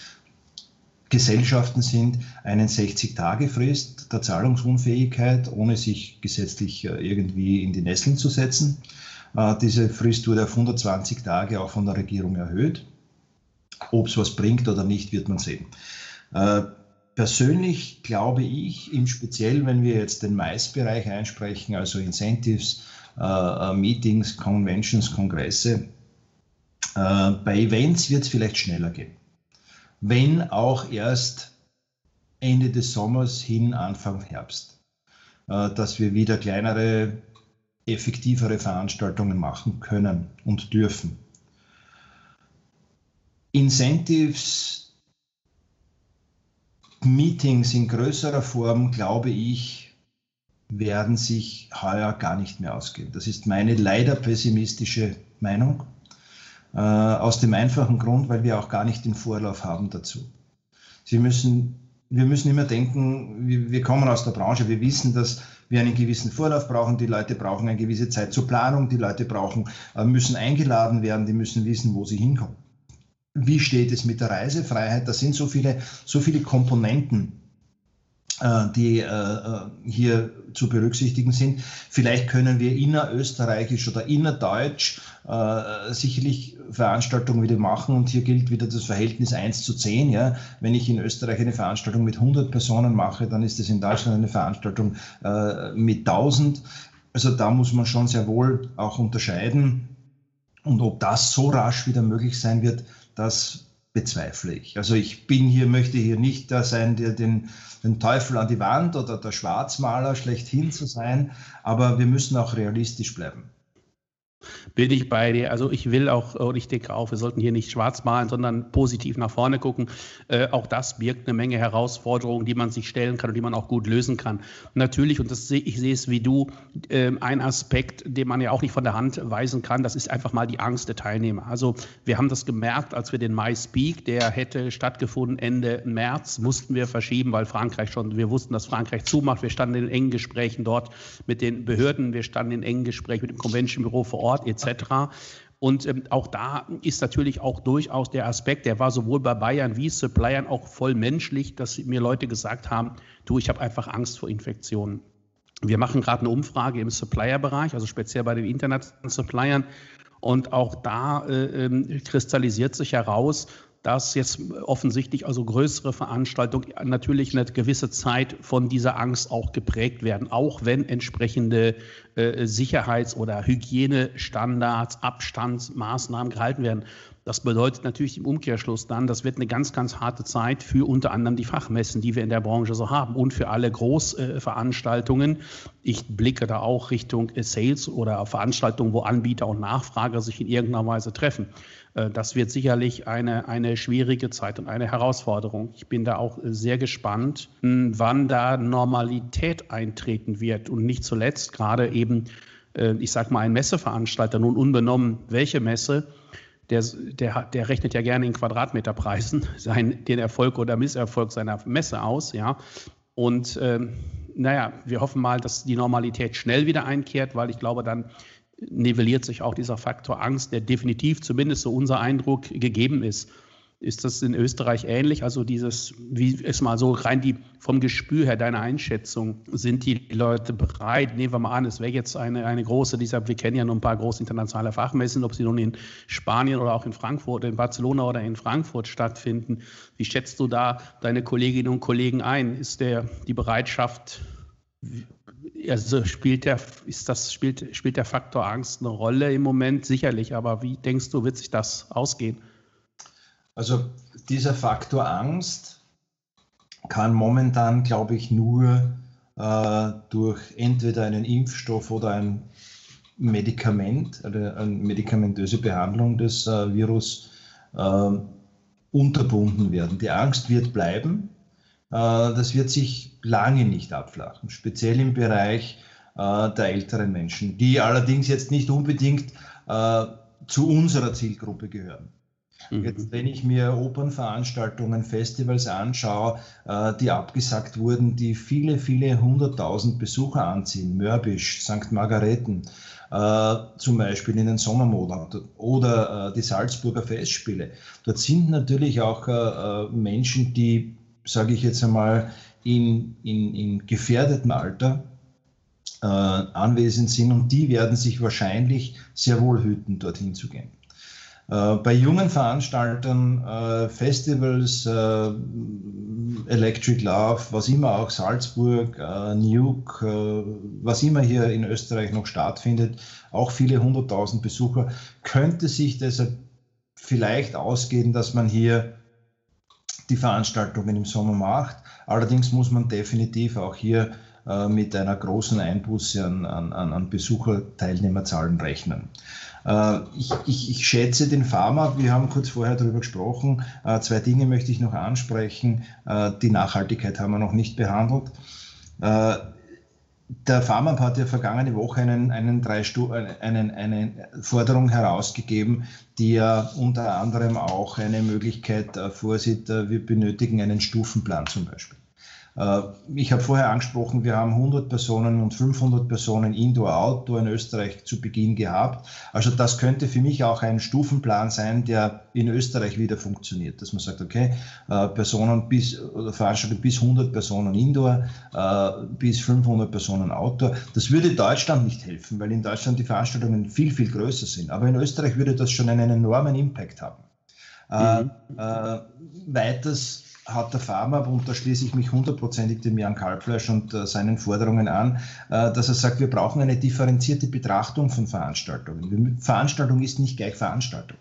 Gesellschaften sind, einen 60-Tage-Frist der Zahlungsunfähigkeit, ohne sich gesetzlich äh, irgendwie in die Nesseln zu setzen. Diese Frist wurde auf 120 Tage auch von der Regierung erhöht. Ob es was bringt oder nicht, wird man sehen. Persönlich glaube ich, im Speziell, wenn wir jetzt den Mais-Bereich einsprechen, also Incentives, Meetings, Conventions, Kongresse, bei Events wird es vielleicht schneller gehen wenn auch erst Ende des Sommers hin Anfang Herbst, äh, dass wir wieder kleinere, effektivere Veranstaltungen machen können und dürfen. Incentives, Meetings in größerer Form, glaube ich, werden sich heuer gar nicht mehr ausgehen. Das ist meine leider pessimistische Meinung. Äh, aus dem einfachen Grund, weil wir auch gar nicht den Vorlauf haben dazu. Sie müssen, wir müssen immer denken, wir, kommen aus der Branche, wir wissen, dass wir einen gewissen Vorlauf brauchen, die Leute brauchen eine gewisse Zeit zur Planung, die Leute brauchen, äh, müssen eingeladen werden, die müssen wissen, wo sie hinkommen. Wie steht es mit der Reisefreiheit? Da sind so viele, so viele Komponenten, die äh, hier zu berücksichtigen sind. Vielleicht können wir innerösterreichisch oder innerdeutsch äh, sicherlich Veranstaltungen wieder machen und hier gilt wieder das Verhältnis 1 zu 10. Ja. Wenn ich in Österreich eine Veranstaltung mit 100 Personen mache, dann ist es in Deutschland eine Veranstaltung mit 1000. Also da muss man schon sehr wohl auch unterscheiden. Und ob das so rasch wieder möglich sein wird, das bezweifle ich. Also ich bin hier, möchte hier nicht da sein, der den, den Teufel an die Wand oder der Schwarzmaler schlechthin zu sein, aber wir müssen auch realistisch bleiben. Bin ich bei dir. Also ich will auch, und ich denke auch, wir sollten hier nicht schwarz malen, sondern positiv nach vorne gucken. Äh, auch das birgt eine Menge Herausforderungen, die man sich stellen kann und die man auch gut lösen kann. Natürlich, und das sehe ich sehe es wie du, äh, ein Aspekt, den man ja auch nicht von der Hand weisen kann, das ist einfach mal die Angst der Teilnehmer. Also wir haben das gemerkt, als wir den Mai Speak, der hätte stattgefunden Ende März, mussten wir verschieben, weil Frankreich schon, wir wussten, dass Frankreich zumacht. Wir standen in engen Gesprächen dort mit den Behörden, wir standen in engen Gesprächen mit dem Convention Büro vor Ort. Ort etc. Und ähm, auch da ist natürlich auch durchaus der Aspekt, der war sowohl bei Bayern wie Suppliern auch voll menschlich, dass mir Leute gesagt haben, du, ich habe einfach Angst vor Infektionen. Wir machen gerade eine Umfrage im Supplier-Bereich, also speziell bei den internationalen Suppliern. Und auch da äh, äh, kristallisiert sich heraus, dass jetzt offensichtlich also größere Veranstaltungen natürlich eine gewisse Zeit von dieser Angst auch geprägt werden, auch wenn entsprechende äh, Sicherheits- oder Hygienestandards, Abstandsmaßnahmen gehalten werden. Das bedeutet natürlich im Umkehrschluss dann, das wird eine ganz, ganz harte Zeit für unter anderem die Fachmessen, die wir in der Branche so haben und für alle Großveranstaltungen. Ich blicke da auch Richtung Sales oder Veranstaltungen, wo Anbieter und Nachfrager sich in irgendeiner Weise treffen. Äh, das wird sicherlich eine, eine schwierige Zeit und eine Herausforderung. Ich bin da auch sehr gespannt, hm, wann da Normalität eintreten wird und nicht zuletzt gerade eben äh, ich sag mal, ein Messeveranstalter, nun unbenommen welche Messe, der, der, der rechnet ja gerne in Quadratmeterpreisen sein, den Erfolg oder Misserfolg seiner Messe aus, ja. Und ähm, naja, wir hoffen mal, dass die Normalität schnell wieder einkehrt, weil ich glaube, dann nivelliert sich auch dieser Faktor Angst, der definitiv zumindest so unser Eindruck gegeben ist. Ist das in Österreich ähnlich? Also dieses, wie ist mal so rein die vom Gespür her deine Einschätzung? Sind die Leute bereit? Nehmen wir mal an, es wäre jetzt eine, eine große, dieser, wir kennen ja nur ein paar große internationale Fachmessen, ob sie nun in Spanien oder auch in Frankfurt, in Barcelona oder in Frankfurt stattfinden. Wie schätzt du da deine Kolleginnen und Kollegen ein? Ist der die Bereitschaft also spielt der, ist das, spielt, spielt der Faktor Angst eine Rolle im Moment? Sicherlich, aber wie denkst du, wird sich das ausgehen? Also dieser Faktor Angst kann momentan, glaube ich, nur äh, durch entweder einen Impfstoff oder ein Medikament, oder eine medikamentöse Behandlung des äh, Virus äh, unterbunden werden. Die Angst wird bleiben. Äh, das wird sich lange nicht abflachen, speziell im Bereich äh, der älteren Menschen, die allerdings jetzt nicht unbedingt äh, zu unserer Zielgruppe gehören. Mhm. Jetzt, wenn ich mir Opernveranstaltungen, Festivals anschaue, äh, die abgesagt wurden, die viele, viele hunderttausend Besucher anziehen, Mörbisch, St. Margareten, äh, zum Beispiel in den Sommermonaten oder äh, die Salzburger Festspiele. Dort sind natürlich auch äh, äh, Menschen, die, sage ich jetzt einmal, in, in, in gefährdetem Alter äh, anwesend sind und die werden sich wahrscheinlich sehr wohl hüten, dorthin zu gehen. Äh, bei jungen Veranstaltern, äh, Festivals, äh, Electric Love, was immer auch Salzburg, Nuke, was immer hier in Österreich noch stattfindet, auch viele hunderttausend Besucher, könnte sich deshalb vielleicht ausgehen, dass man hier die Veranstaltungen im Sommer macht. Allerdings muss man definitiv auch hier mit einer großen Einbuße an, an, an Besucherteilnehmerzahlen rechnen. Äh, ich, ich, ich, schätze den Pharma, wir haben kurz vorher darüber gesprochen. Äh, zwei Dinge möchte ich noch ansprechen. Äh, die Nachhaltigkeit haben wir noch nicht behandelt. Der Pharma hat ja vergangene Woche einen, einen drei einen, eine Forderung herausgegeben, die ja unter anderem auch eine Möglichkeit vorsieht, wir benötigen einen Stufenplan zum Beispiel. Äh, ich habe vorher angesprochen, wir haben 100 Personen und 500 Personen Indoor-Outdoor in Österreich zu Beginn gehabt. Also das könnte für mich auch ein Stufenplan sein, der in Österreich wieder funktioniert, dass man sagt, okay, äh, Personen bis oder Veranstaltungen bis 100 Personen Indoor, äh, bis 500 Personen Outdoor. Das würde Deutschland nicht helfen, weil in Deutschland die Veranstaltungen viel, viel größer sind. Aber in Österreich würde das schon einen enormen Impact haben. Mhm. Äh, weiters hat der Pharma, und da schließe ich mich hundertprozentig dem Jan Kalbfleisch und äh, seinen Forderungen an, äh, dass er sagt, wir brauchen eine differenzierte Betrachtung von Veranstaltungen. Veranstaltung ist nicht gleich Veranstaltung.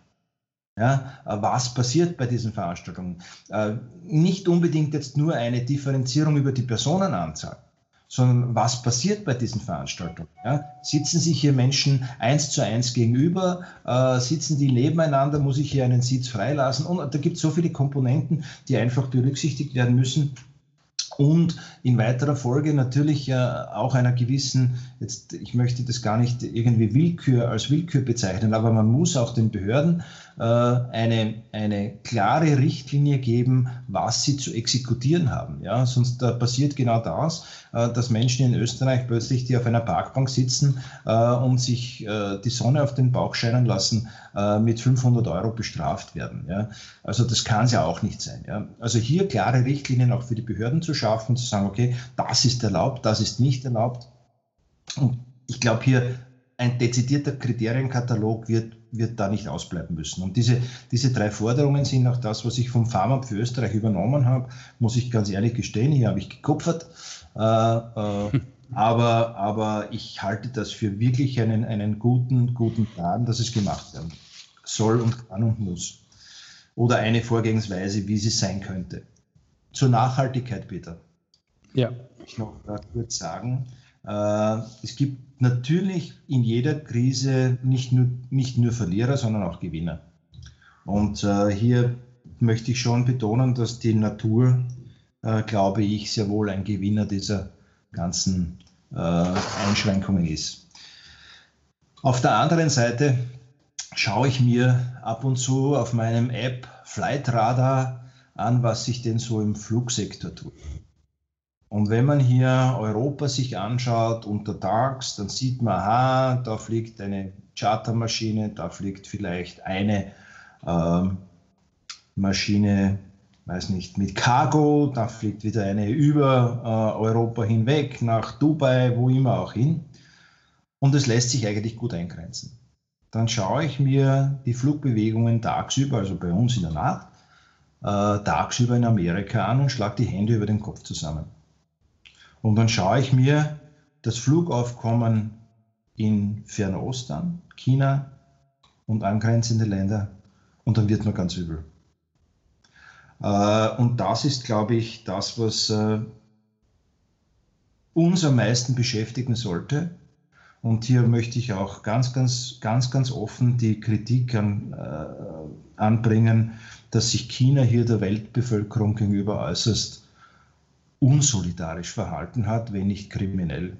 Ja, äh, was passiert bei diesen Veranstaltungen? Äh, nicht unbedingt jetzt nur eine Differenzierung über die Personenanzahl, sondern was passiert bei diesen Veranstaltungen? Ja? Sitzen sich hier Menschen eins zu eins gegenüber? Äh, sitzen die nebeneinander? Muss ich hier einen Sitz freilassen? Und da gibt es so viele Komponenten, die einfach berücksichtigt werden müssen. Und in weiterer Folge natürlich äh, auch einer gewissen, jetzt ich möchte das gar nicht irgendwie Willkür als Willkür bezeichnen, aber man muss auch den Behörden eine, eine klare Richtlinie geben, was sie zu exekutieren haben. Ja? Sonst äh, passiert genau das, äh, dass Menschen in Österreich plötzlich, die auf einer Parkbank sitzen und sich die Sonne auf den Bauch scheinen lassen, mit 500 Euro bestraft werden. Ja? Also das kann es ja auch nicht sein. Ja? Also hier klare Richtlinien auch für die Behörden zu schaffen, zu sagen, okay, das ist erlaubt, das ist nicht erlaubt. Und ich glaube, hier ein dezidierter Kriterienkatalog wird wird da nicht ausbleiben müssen. Und diese, diese drei Forderungen sind auch das, was ich vom Pharma für Österreich übernommen habe, muss ich ganz ehrlich gestehen. Hier habe ich gekupfert. Äh, äh, aber, aber ich halte das für wirklich einen, einen guten, guten Plan, dass es gemacht werden soll und kann und muss. Oder eine Vorgehensweise, wie sie sein könnte. Zur Nachhaltigkeit, Peter. Ja. Ich noch kurz sagen, es gibt natürlich in jeder Krise nicht nur, nicht nur Verlierer, sondern auch Gewinner. Und äh, hier möchte ich schon betonen, dass die Natur, äh, glaube ich, sehr wohl ein Gewinner dieser ganzen Einschränkungen ist. Auf der anderen Seite schaue ich mir ab und zu auf meinem App Flightradar an, was sich denn so im Flugsektor tut. Und wenn man hier Europa sich anschaut untertags, dann sieht man, aha, da fliegt eine Chartermaschine, da fliegt vielleicht eine äh, Maschine, weiß nicht, mit Cargo, da fliegt wieder eine über äh, Europa hinweg, nach Dubai, wo immer auch hin. Und es lässt sich eigentlich gut eingrenzen. Dann schaue ich mir die Flugbewegungen tagsüber, also bei uns in der Nacht, äh, tagsüber in Amerika an und schlage die Hände über den Kopf zusammen. Und dann schaue ich mir das Flugaufkommen in Fernost an, China und angrenzende Länder, und dann wird mir ganz übel. Äh, und das ist, glaube ich, das, was äh, uns am meisten beschäftigen sollte. Und hier möchte ich auch ganz, ganz, ganz, ganz offen die Kritik an, äh, anbringen, dass sich China hier der Weltbevölkerung gegenüber äußerst unsolidarisch verhalten hat, wenn nicht kriminell.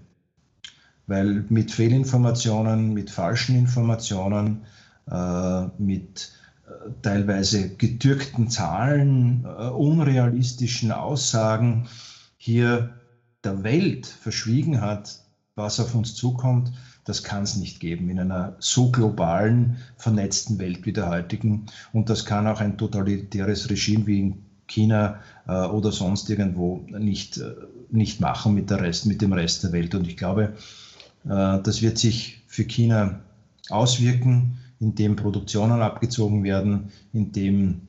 Weil mit Fehlinformationen, mit falschen Informationen, äh, mit äh, teilweise getürkten Zahlen, äh, unrealistischen Aussagen hier der Welt verschwiegen hat, was auf uns zukommt, das kann es nicht geben in einer so globalen, vernetzten Welt wie der heutigen. Und das kann auch ein totalitäres Regime wie in China äh, oder sonst irgendwo nicht, äh, nicht machen mit, der Rest, mit dem Rest der Welt. Und ich glaube, äh, das wird sich für China auswirken, indem Produktionen abgezogen werden, indem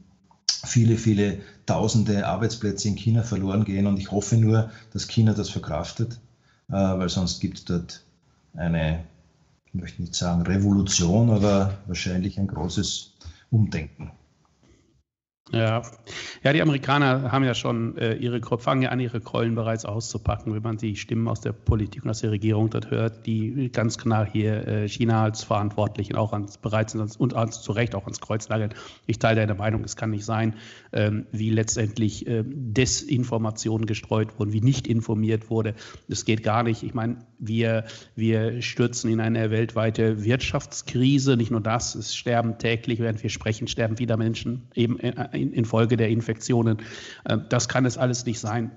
viele, viele tausende Arbeitsplätze in China verloren gehen. Und ich hoffe nur, dass China das verkraftet, äh, weil sonst gibt es dort eine, ich möchte nicht sagen Revolution, aber wahrscheinlich ein großes Umdenken. Ja. ja, die Amerikaner haben ja schon äh, ihre fangen ja an, ihre Krollen bereits auszupacken, wenn man die Stimmen aus der Politik und aus der Regierung dort hört, die ganz klar hier äh, China als Verantwortlichen auch ans, bereit sind und ans, zu Recht auch ans Kreuz nageln. Ich teile deine Meinung, es kann nicht sein, ähm, wie letztendlich äh, Desinformationen gestreut wurden, wie nicht informiert wurde. Das geht gar nicht. Ich meine, wir, wir stürzen in eine weltweite Wirtschaftskrise. Nicht nur das, es sterben täglich, während wir sprechen, sterben wieder Menschen eben infolge der Infektionen. Äh, das kann es alles nicht sein.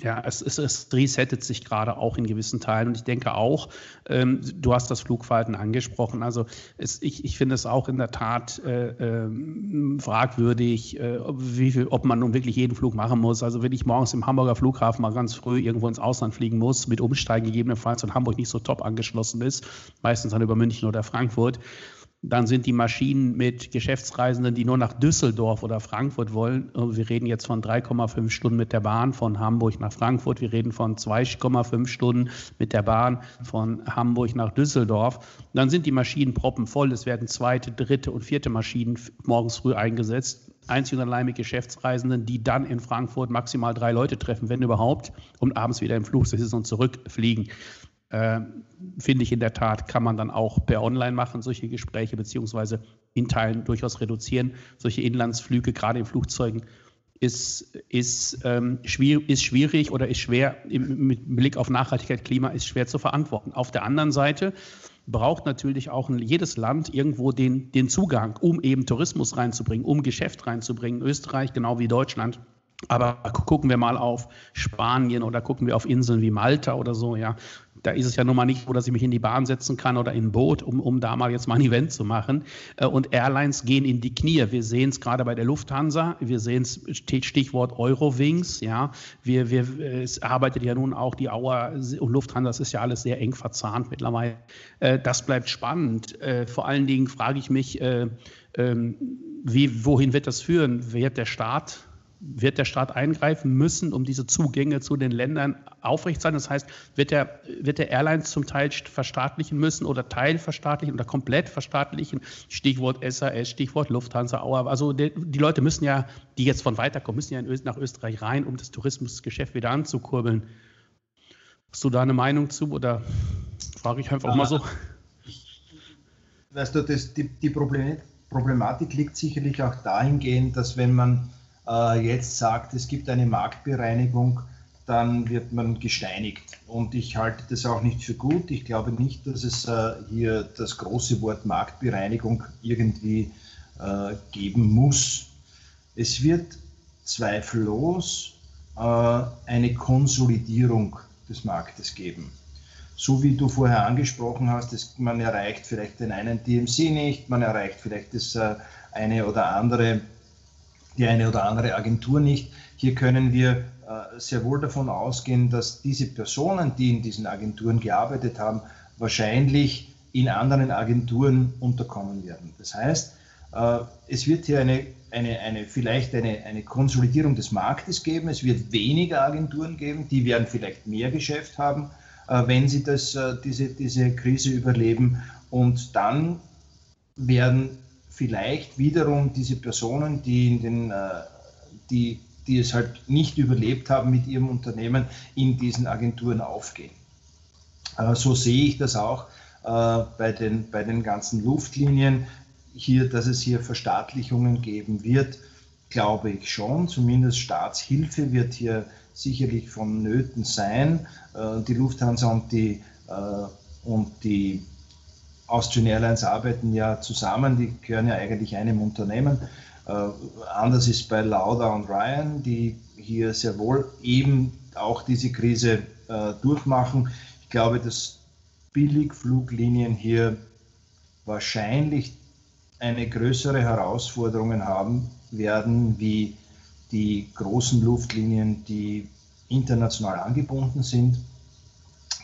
Ja, es, es, es resettet sich gerade auch in gewissen Teilen. Und ich denke auch, ähm, du hast das Flugverhalten angesprochen. Also es, ich, ich finde es auch in der Tat äh, äh, fragwürdig, äh, wie viel, ob man nun wirklich jeden Flug machen muss. Also wenn ich morgens im Hamburger Flughafen mal ganz früh irgendwo ins Ausland fliegen muss, mit Umsteigen gegebenenfalls und Hamburg nicht so top angeschlossen ist, meistens dann über München oder Frankfurt, dann sind die Maschinen mit Geschäftsreisenden, die nur nach Düsseldorf oder Frankfurt wollen. Äh, wir reden jetzt von 3,5 Stunden mit der Bahn von Hamburg nach Frankfurt. Wir reden von 2,5 Stunden mit der Bahn von Hamburg nach Düsseldorf. Dann sind die Maschinen proppenvoll. Es werden zweite, dritte und vierte Maschinen morgens früh eingesetzt. Einzig und allein mit Geschäftsreisenden, die dann in Frankfurt maximal drei Leute treffen, wenn überhaupt, und abends wieder im Flug sitzen und zurückfliegen. Äh, finde ich in der Tat, kann man dann auch per Online machen, solche Gespräche, beziehungsweise in Teilen durchaus reduzieren. Solche Inlandsflüge, gerade in Flugzeugen, ist, ist, ähm, schwierig, ist schwierig oder ist schwer, im, mit Blick auf Nachhaltigkeit, Klima, ist schwer zu verantworten. Auf der anderen Seite braucht natürlich auch jedes Land irgendwo den, den Zugang, um eben Tourismus reinzubringen, um Geschäft reinzubringen. Österreich, genau wie Deutschland, aber gucken wir mal auf Spanien oder gucken wir auf Inseln wie Malta oder so, ja. Da ist es ja nun mal nicht so, dass ich mich in die Bahn setzen kann oder in ein Boot, um, um da mal jetzt mal ein Event zu machen. Äh, und Airlines gehen in die Knie. Wir sehen es gerade bei der Lufthansa. Wir sehen es, Stichwort Eurowings. Ja, wir, wir, es arbeitet ja nun auch die Auer und Lufthansa. Das ist ja alles sehr eng verzahnt mittlerweile. Äh, das bleibt spannend. Äh, vor allen Dingen frage ich mich, ähm, wie, wohin wird das führen? Wird der Staat wird der Staat eingreifen müssen, um diese Zugänge zu den Ländern aufrecht sein? Das heißt, wird der, wird der Airlines zum Teil verstaatlichen müssen oder teilverstaatlichen oder komplett verstaatlichen? Stichwort SAS, Stichwort Lufthansa, Auer. Also die, die, Leute müssen ja, die jetzt von weiterkommen, müssen ja nach Österreich rein, um das Tourismusgeschäft wieder anzukurbeln. Hast du da eine Meinung zu oder frage ich einfach ja, mal so? Weißt du, das, die, die Problematik liegt sicherlich auch dahingehend, dass wenn man äh, jetzt sagt, es gibt eine Marktbereinigung, dann wird man gesteinigt. Und ich halte das auch nicht für gut. Ich glaube nicht, dass es äh, hier das große Wort Marktbereinigung irgendwie äh, geben muss. Es wird zweifellos eine Konsolidierung des Marktes geben. So wie du vorher angesprochen hast, dass man erreicht vielleicht den einen DMC nicht, man erreicht vielleicht das eine oder andere, die eine oder andere Agentur nicht. Hier können wir äh, sehr wohl davon ausgehen, dass diese Personen, die in diesen Agenturen gearbeitet haben, wahrscheinlich in anderen Agenturen unterkommen werden. Das heißt, äh, es wird hier eine, eine, eine, vielleicht eine, eine Konsolidierung des Marktes geben. Es wird weniger Agenturen geben, die werden vielleicht mehr Geschäft haben, äh, wenn sie das, diese, diese Krise überleben. Und dann werden vielleicht wiederum diese Personen, die, in den, die die es halt nicht überlebt haben mit ihrem Unternehmen, in diesen Agenturen aufgehen. Äh, so sehe ich das auch äh, bei den, bei den ganzen Luftlinien. Hier, dass es hier Verstaatlichungen geben wird, glaube ich schon. Zumindest Staatshilfe wird hier sicherlich vonnöten sein. Äh, die Lufthansa und die, und die Austrian Airlines arbeiten ja zusammen, die gehören ja eigentlich einem Unternehmen. Äh, anders ist bei Lauda und Ryan, die hier sehr wohl eben auch diese Krise äh, durchmachen. Ich glaube, dass Billigfluglinien hier wahrscheinlich eine größere Herausforderung haben werden wie die großen Luftlinien, die international angebunden sind.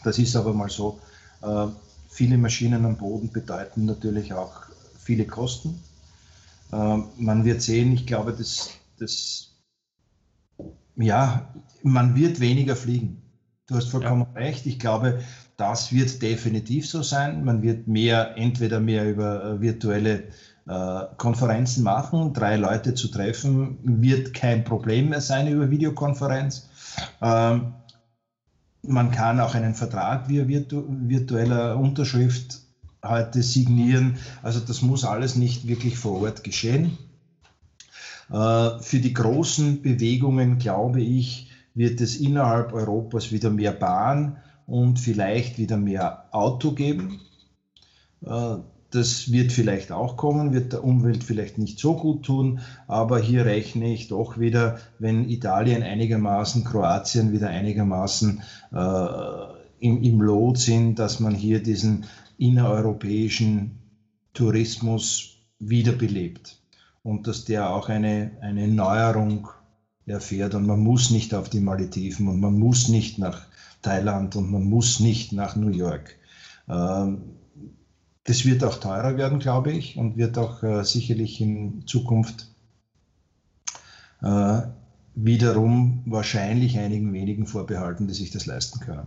Das ist aber mal so. Äh, viele Maschinen am Boden bedeuten natürlich auch viele Kosten. Ähm, man wird sehen, ich glaube, dass, dass ja, man wird weniger fliegen. Du hast vollkommen ja. recht. Ich glaube, das wird definitiv so sein. Man wird mehr, entweder mehr über äh, virtuelle äh, Konferenzen machen. Drei Leute zu treffen wird kein Problem mehr sein über Videokonferenz. Ähm, man kann auch einen Vertrag via virtu virtueller Unterschrift heute signieren. Also das muss alles nicht wirklich vor Ort geschehen. Äh, für die großen Bewegungen, glaube ich, wird es innerhalb Europas wieder mehr Bahn und vielleicht wieder mehr Auto geben. Das wird vielleicht auch kommen, wird der Umwelt vielleicht nicht so gut tun, aber hier rechne ich doch wieder, wenn Italien einigermaßen, Kroatien wieder einigermaßen äh, im, im Lot sind, dass man hier diesen innereuropäischen Tourismus wiederbelebt und dass der auch eine, eine Neuerung erfährt und man muss nicht auf die Malediven und man muss nicht nach Thailand und man muss nicht nach New York. Ähm, das wird auch teurer werden, glaube ich, und wird auch äh, sicherlich in Zukunft äh, wiederum wahrscheinlich einigen wenigen vorbehalten, die sich das leisten können.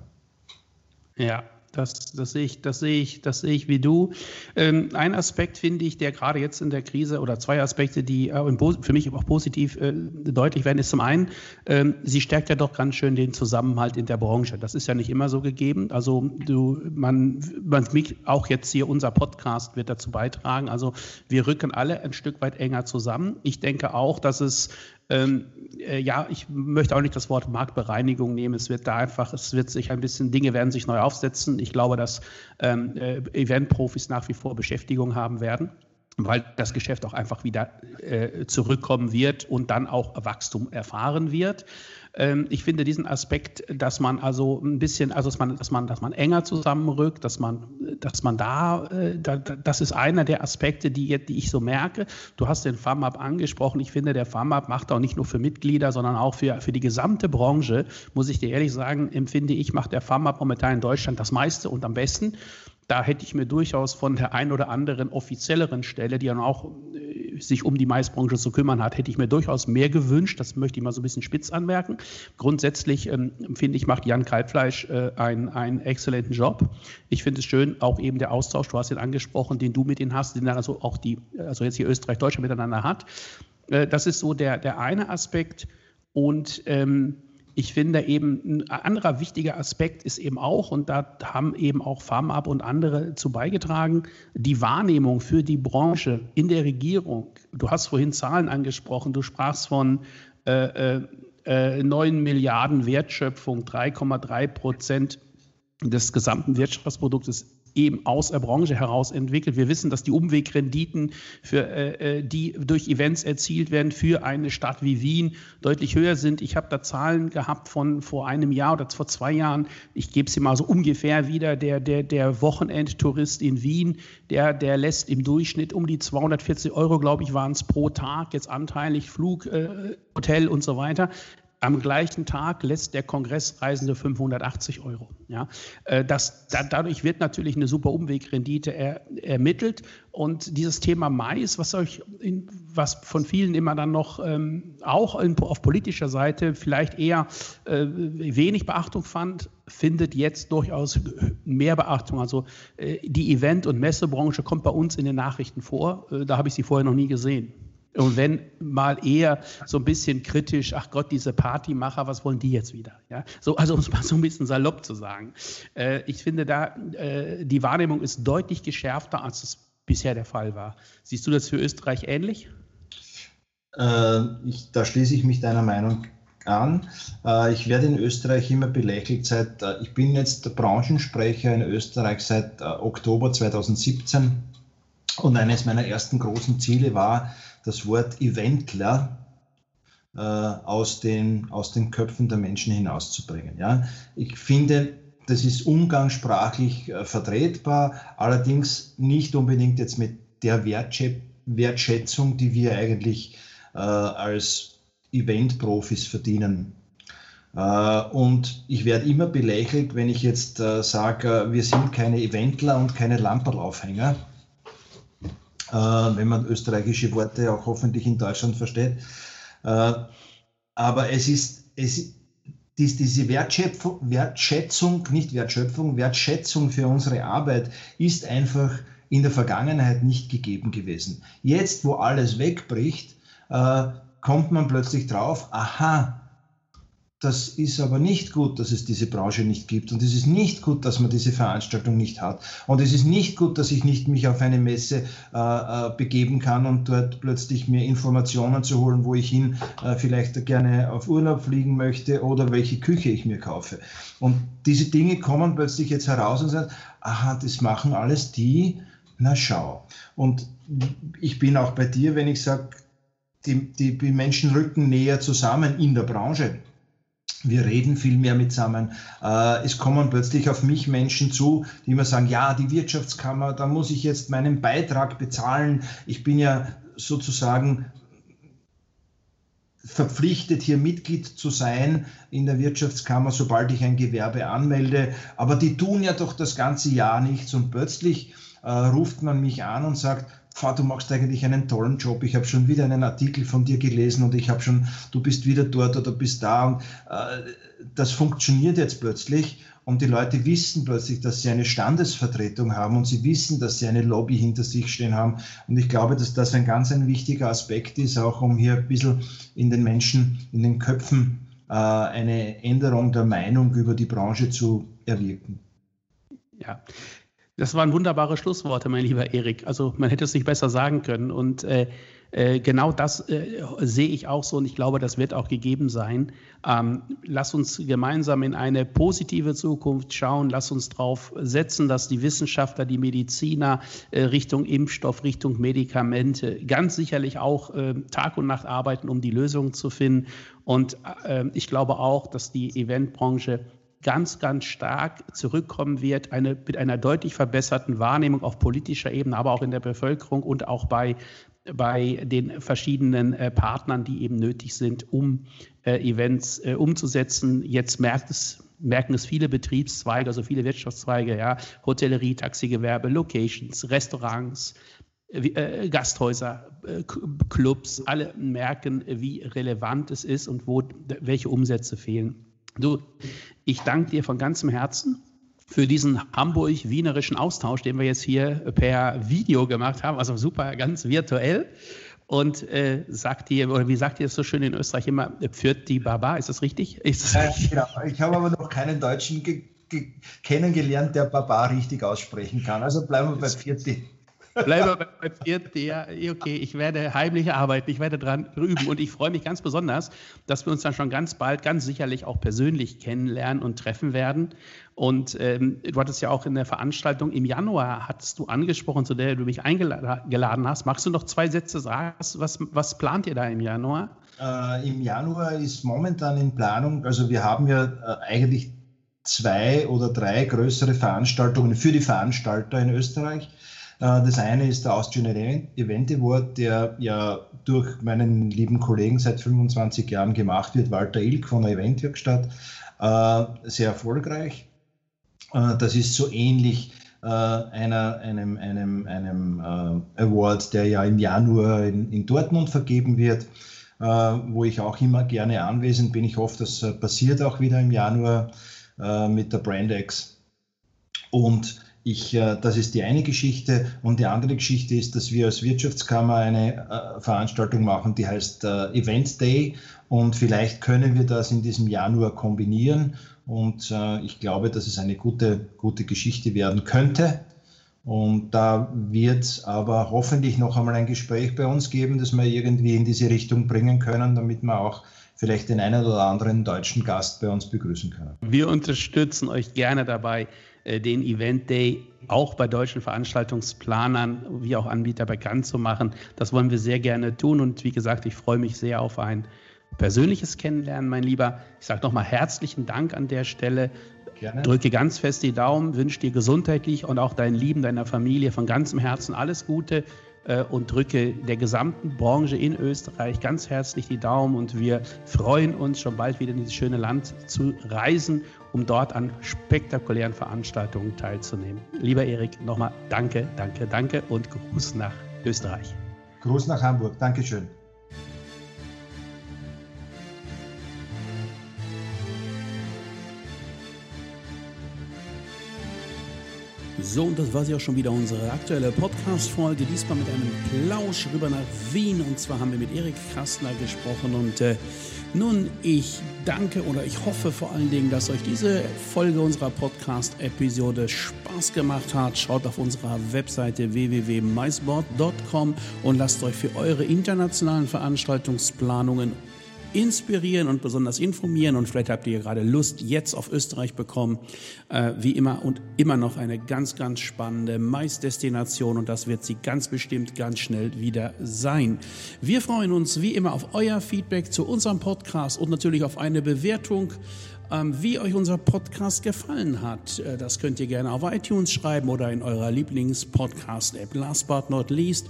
Ja, das, das, sehe ich, das, sehe ich, das sehe ich wie du. Ähm, ein Aspekt finde ich, der gerade jetzt in der Krise oder zwei Aspekte, die äh, für mich auch positiv äh, deutlich werden, ist zum einen, ähm, sie stärkt ja doch ganz schön den Zusammenhalt in der Branche. Das ist ja nicht immer so gegeben. Also du, man, man auch jetzt hier unser Podcast wird dazu beitragen. Also wir rücken alle ein Stück weit enger zusammen. Ich denke auch, dass es ähm, äh, ja, ich möchte auch nicht das Wort Marktbereinigung nehmen. Es wird da einfach, es wird sich ein bisschen, Dinge werden sich neu aufsetzen. Ich glaube, dass ähm, äh, Eventprofis nach wie vor Beschäftigung haben werden weil das Geschäft auch einfach wieder äh, zurückkommen wird und dann auch Wachstum erfahren wird. Ähm, ich finde diesen Aspekt, dass man also ein bisschen, also dass man, dass man, dass man enger zusammenrückt, dass man, dass man da, äh, da das ist einer der Aspekte, die, die ich so merke. Du hast den FAMAP angesprochen. Ich finde, der FAMAP macht auch nicht nur für Mitglieder, sondern auch für, für die gesamte Branche, muss ich dir ehrlich sagen, empfinde ich, macht der FAMAP momentan in Deutschland das meiste und am besten. Da hätte ich mir durchaus von der ein oder anderen offizielleren Stelle, die dann auch äh, sich um die Maisbranche zu kümmern hat, hätte ich mir durchaus mehr gewünscht. Das möchte ich mal so ein bisschen spitz anmerken. Grundsätzlich ähm, finde ich, macht Jan Kalbfleisch äh, einen, einen exzellenten Job. Ich finde es schön, auch eben der Austausch, du hast ihn angesprochen, den du mit ihnen hast, den also auch die, also jetzt hier Österreich, Deutschland miteinander hat. Äh, das ist so der, der eine Aspekt. Und ähm, ich finde eben, ein anderer wichtiger Aspekt ist eben auch, und da haben eben auch FarmUp und andere zu beigetragen, die Wahrnehmung für die Branche in der Regierung. Du hast vorhin Zahlen angesprochen, du sprachst von äh, äh äh, 9 Milliarden Wertschöpfung, 3,3 Prozent des gesamten Wirtschaftsproduktes eben aus der Branche heraus entwickelt. Wir wissen, dass die Umwegrenditen, für, äh, äh, die durch Events erzielt werden, für eine Stadt wie Wien deutlich höher sind. Ich habe da Zahlen gehabt von vor einem Jahr oder vor zwei Jahren. Ich gebe sie mal so ungefähr wieder. Der, der, der Wochenendtourist in Wien, der, der lässt im Durchschnitt um die 240 Euro, glaube ich, waren es pro Tag, jetzt anteilig Flug, äh, Hotel und so weiter am gleichen Tag lässt der Kongressreisende 580 Euro. Ja, äh, das, da, dadurch wird natürlich eine super Umwegrendite er, ermittelt. Und dieses Thema Mais, was, euch in, was von vielen immer dann noch ähm, auch in, auf politischer Seite vielleicht eher äh, wenig Beachtung fand, findet jetzt durchaus mehr Beachtung. Also äh, die Event- und Messebranche kommt bei uns in den Nachrichten vor. Äh, da habe ich sie vorher noch nie gesehen. Und wenn mal eher so ein bisschen kritisch, ach Gott, diese Partymacher, was wollen die jetzt wieder? Ja, so, also um es mal so ein bisschen salopp zu sagen. Äh, ich finde da, äh, die Wahrnehmung ist deutlich geschärfter, als es bisher der Fall war. Siehst du das für Österreich ähnlich? Äh, ich, da schließe ich mich deiner Meinung an. Äh, ich werde in Österreich immer belächelt seit, äh, ich bin jetzt Branchensprecher in Österreich seit äh, Oktober 2017 und eines meiner ersten großen Ziele war, das Wort Eventler äh, aus, den, aus den Köpfen der Menschen hinauszubringen. Ja? Ich finde, das ist umgangssprachlich äh, vertretbar, allerdings nicht unbedingt jetzt mit der Wertschä Wertschätzung, die wir eigentlich äh, als Eventprofis verdienen. Äh, und ich werde immer belächelt, wenn ich jetzt äh, sage, wir sind keine Eventler und keine Lamperlaufhänger äh, wenn man österreichische Worte auch hoffentlich in Deutschland versteht. Äh, aber es ist, es, dies, diese Wertschöpfung, Wertschätzung, nicht Wertschöpfung, Wertschätzung für unsere Arbeit ist einfach in der Vergangenheit nicht gegeben gewesen. Jetzt, wo alles wegbricht, äh, kommt man plötzlich drauf, aha, das ist aber nicht gut, dass es diese Branche nicht gibt. Und es ist nicht gut, dass man diese Veranstaltung nicht hat. Und es ist nicht gut, dass ich nicht mich auf eine Messe äh, äh, begeben kann und dort plötzlich mir Informationen zu holen, wo ich hin äh, vielleicht gerne auf Urlaub fliegen möchte oder welche Küche ich mir kaufe. Und diese Dinge kommen plötzlich jetzt heraus und sagen, aha, das machen alles die, na schau. Und ich bin auch bei dir, wenn ich sage, die, die Menschen rücken näher zusammen in der Branche wir reden viel mehr mitsammen. Äh, es kommen plötzlich auf mich Menschen zu, die immer sagen, ja, die Wirtschaftskammer, da muss ich jetzt meinen Beitrag bezahlen. Ich bin ja sozusagen verpflichtet, hier Mitglied zu sein in der Wirtschaftskammer, sobald ich ein Gewerbe anmelde. Aber die tun ja doch das ganze Jahr nichts und plötzlich äh, ruft man mich an und sagt, du machst eigentlich einen tollen Job. Ich habe schon wieder einen Artikel von dir gelesen und ich habe schon, du bist wieder dort oder bist da. Und äh, das funktioniert jetzt plötzlich und die Leute wissen plötzlich, dass sie eine Standesvertretung haben und sie wissen, dass sie eine Lobby hinter sich stehen haben. Und ich glaube, dass das ein ganz ein wichtiger Aspekt ist, auch um hier ein bisschen in den Menschen, in den Köpfen äh, eine Änderung der Meinung über die Branche zu erwirken. Ja, das waren wunderbare Schlussworte, mein lieber Erik. Also man hätte es nicht besser sagen können. Und äh, äh, genau das äh, sehe ich auch so und ich glaube, das wird auch gegeben sein. Ähm, lass uns gemeinsam in eine positive Zukunft schauen. Lass uns darauf setzen, dass die Wissenschaftler, die Mediziner äh, Richtung Impfstoff, Richtung Medikamente ganz sicherlich auch äh, Tag und Nacht arbeiten, um die Lösungen zu finden. Und äh, ich glaube auch, dass die Eventbranche ganz, ganz stark zurückkommen wird, eine, mit einer deutlich verbesserten Wahrnehmung auf politischer Ebene, aber auch in der Bevölkerung und auch bei, bei den verschiedenen äh, Partnern, die eben nötig sind, um äh, Events äh, umzusetzen. Jetzt merkt es, merken es viele Betriebszweige, also viele Wirtschaftszweige, ja, Hotellerie, Taxigewerbe, Locations, Restaurants, äh, Gasthäuser, äh, Clubs, alle merken, wie relevant es ist und wo, welche Umsätze fehlen. Du, ich danke dir von ganzem Herzen für diesen Hamburg-wienerischen Austausch, den wir jetzt hier per Video gemacht haben, also super, ganz virtuell. Und äh, sagt ihr, oder wie sagt ihr es so schön in Österreich immer, führt die Baba, ist das richtig? Ist das ja, richtig? Genau. Ich habe aber noch keinen Deutschen kennengelernt, der Baba richtig aussprechen kann. Also bleiben wir bei Vierti. Bleibe beim vierten. Ja, okay, ich werde heimlich arbeiten, ich werde dran üben und ich freue mich ganz besonders, dass wir uns dann schon ganz bald, ganz sicherlich auch persönlich kennenlernen und treffen werden. Und ähm, du hattest ja auch in der Veranstaltung im Januar, hattest du angesprochen, zu der du mich eingeladen hast. Magst du noch zwei Sätze sagen? Was, was plant ihr da im Januar? Äh, Im Januar ist momentan in Planung, also wir haben ja äh, eigentlich zwei oder drei größere Veranstaltungen für die Veranstalter in Österreich. Äh, das eine ist der Austrian Event Award, der ja durch meinen lieben Kollegen seit 25 Jahren gemacht wird, Walter Ilk von der Eventwerkstatt, äh, sehr erfolgreich. Äh, das ist so ähnlich einer, einem, einem, einem Award, der ja im Januar in, in Dortmund vergeben wird, wo ich auch immer gerne anwesend bin. Ich hoffe, das passiert auch wieder im Januar mit der Brandex. Und ich, äh, das ist die eine Geschichte. Und die andere Geschichte ist, dass wir als Wirtschaftskammer eine äh, Veranstaltung machen, die heißt äh, Event Day. Und vielleicht können wir das in diesem Januar kombinieren. Und ich glaube, dass es eine gute, gute Geschichte werden könnte. Und da wird es aber hoffentlich noch einmal ein Gespräch bei uns geben, das wir irgendwie in diese Richtung bringen können, damit wir auch vielleicht den einen oder anderen deutschen Gast bei uns begrüßen können. Wir unterstützen euch gerne dabei, den Event Day auch bei deutschen Veranstaltungsplanern wie auch Anbieter bekannt zu machen. Das wollen wir sehr gerne tun und wie gesagt, ich freue mich sehr auf ein persönliches Kennenlernen, mein Lieber. Ich sage nochmal herzlichen Dank an der Stelle. Gerne. Drücke ganz fest die Daumen, wünsche dir gesundheitlich und auch deinen Lieben, deiner Familie von ganzem Herzen alles Gute äh, und drücke der gesamten Branche in Österreich ganz herzlich die Daumen und wir freuen uns schon bald wieder in dieses schöne Land zu reisen, um dort an spektakulären Veranstaltungen teilzunehmen. Lieber Erik, nochmal danke, danke, danke und Gruß nach Österreich. Gruß nach Hamburg. Dankeschön. So, und das war sie auch schon wieder unsere aktuelle Podcast-Folge. Diesmal mit einem Plausch rüber nach Wien. Und zwar haben wir mit Erik Kastner gesprochen. Und äh, nun, ich danke oder ich hoffe vor allen Dingen, dass euch diese Folge unserer Podcast-Episode Spaß gemacht hat. Schaut auf unserer Webseite www.maisboard.com und lasst euch für eure internationalen Veranstaltungsplanungen inspirieren und besonders informieren. Und vielleicht habt ihr gerade Lust jetzt auf Österreich bekommen. Äh, wie immer und immer noch eine ganz, ganz spannende Mais-Destination und das wird sie ganz bestimmt ganz schnell wieder sein. Wir freuen uns wie immer auf euer Feedback zu unserem Podcast und natürlich auf eine Bewertung ähm, wie euch unser Podcast gefallen hat. Äh, das könnt ihr gerne auf iTunes schreiben oder in eurer Lieblings-Podcast-App. Last but not least,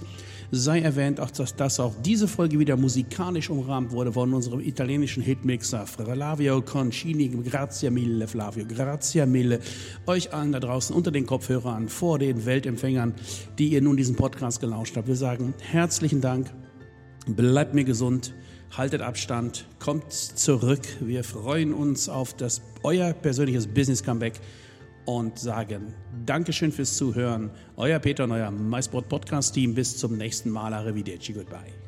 sei erwähnt, auch dass, dass auch diese Folge wieder musikalisch umrahmt wurde von unserem italienischen Hitmixer Flavio Concini. Grazie mille, Flavio, grazie mille. Euch allen da draußen unter den Kopfhörern, vor den Weltempfängern, die ihr nun diesen Podcast gelauscht habt. Wir sagen herzlichen Dank, bleibt mir gesund, haltet Abstand, kommt zurück. Wir freuen uns auf das euer persönliches Business Comeback und sagen Dankeschön fürs Zuhören. Euer Peter und euer MySport Podcast Team. Bis zum nächsten Mal. Arrivederci. Goodbye.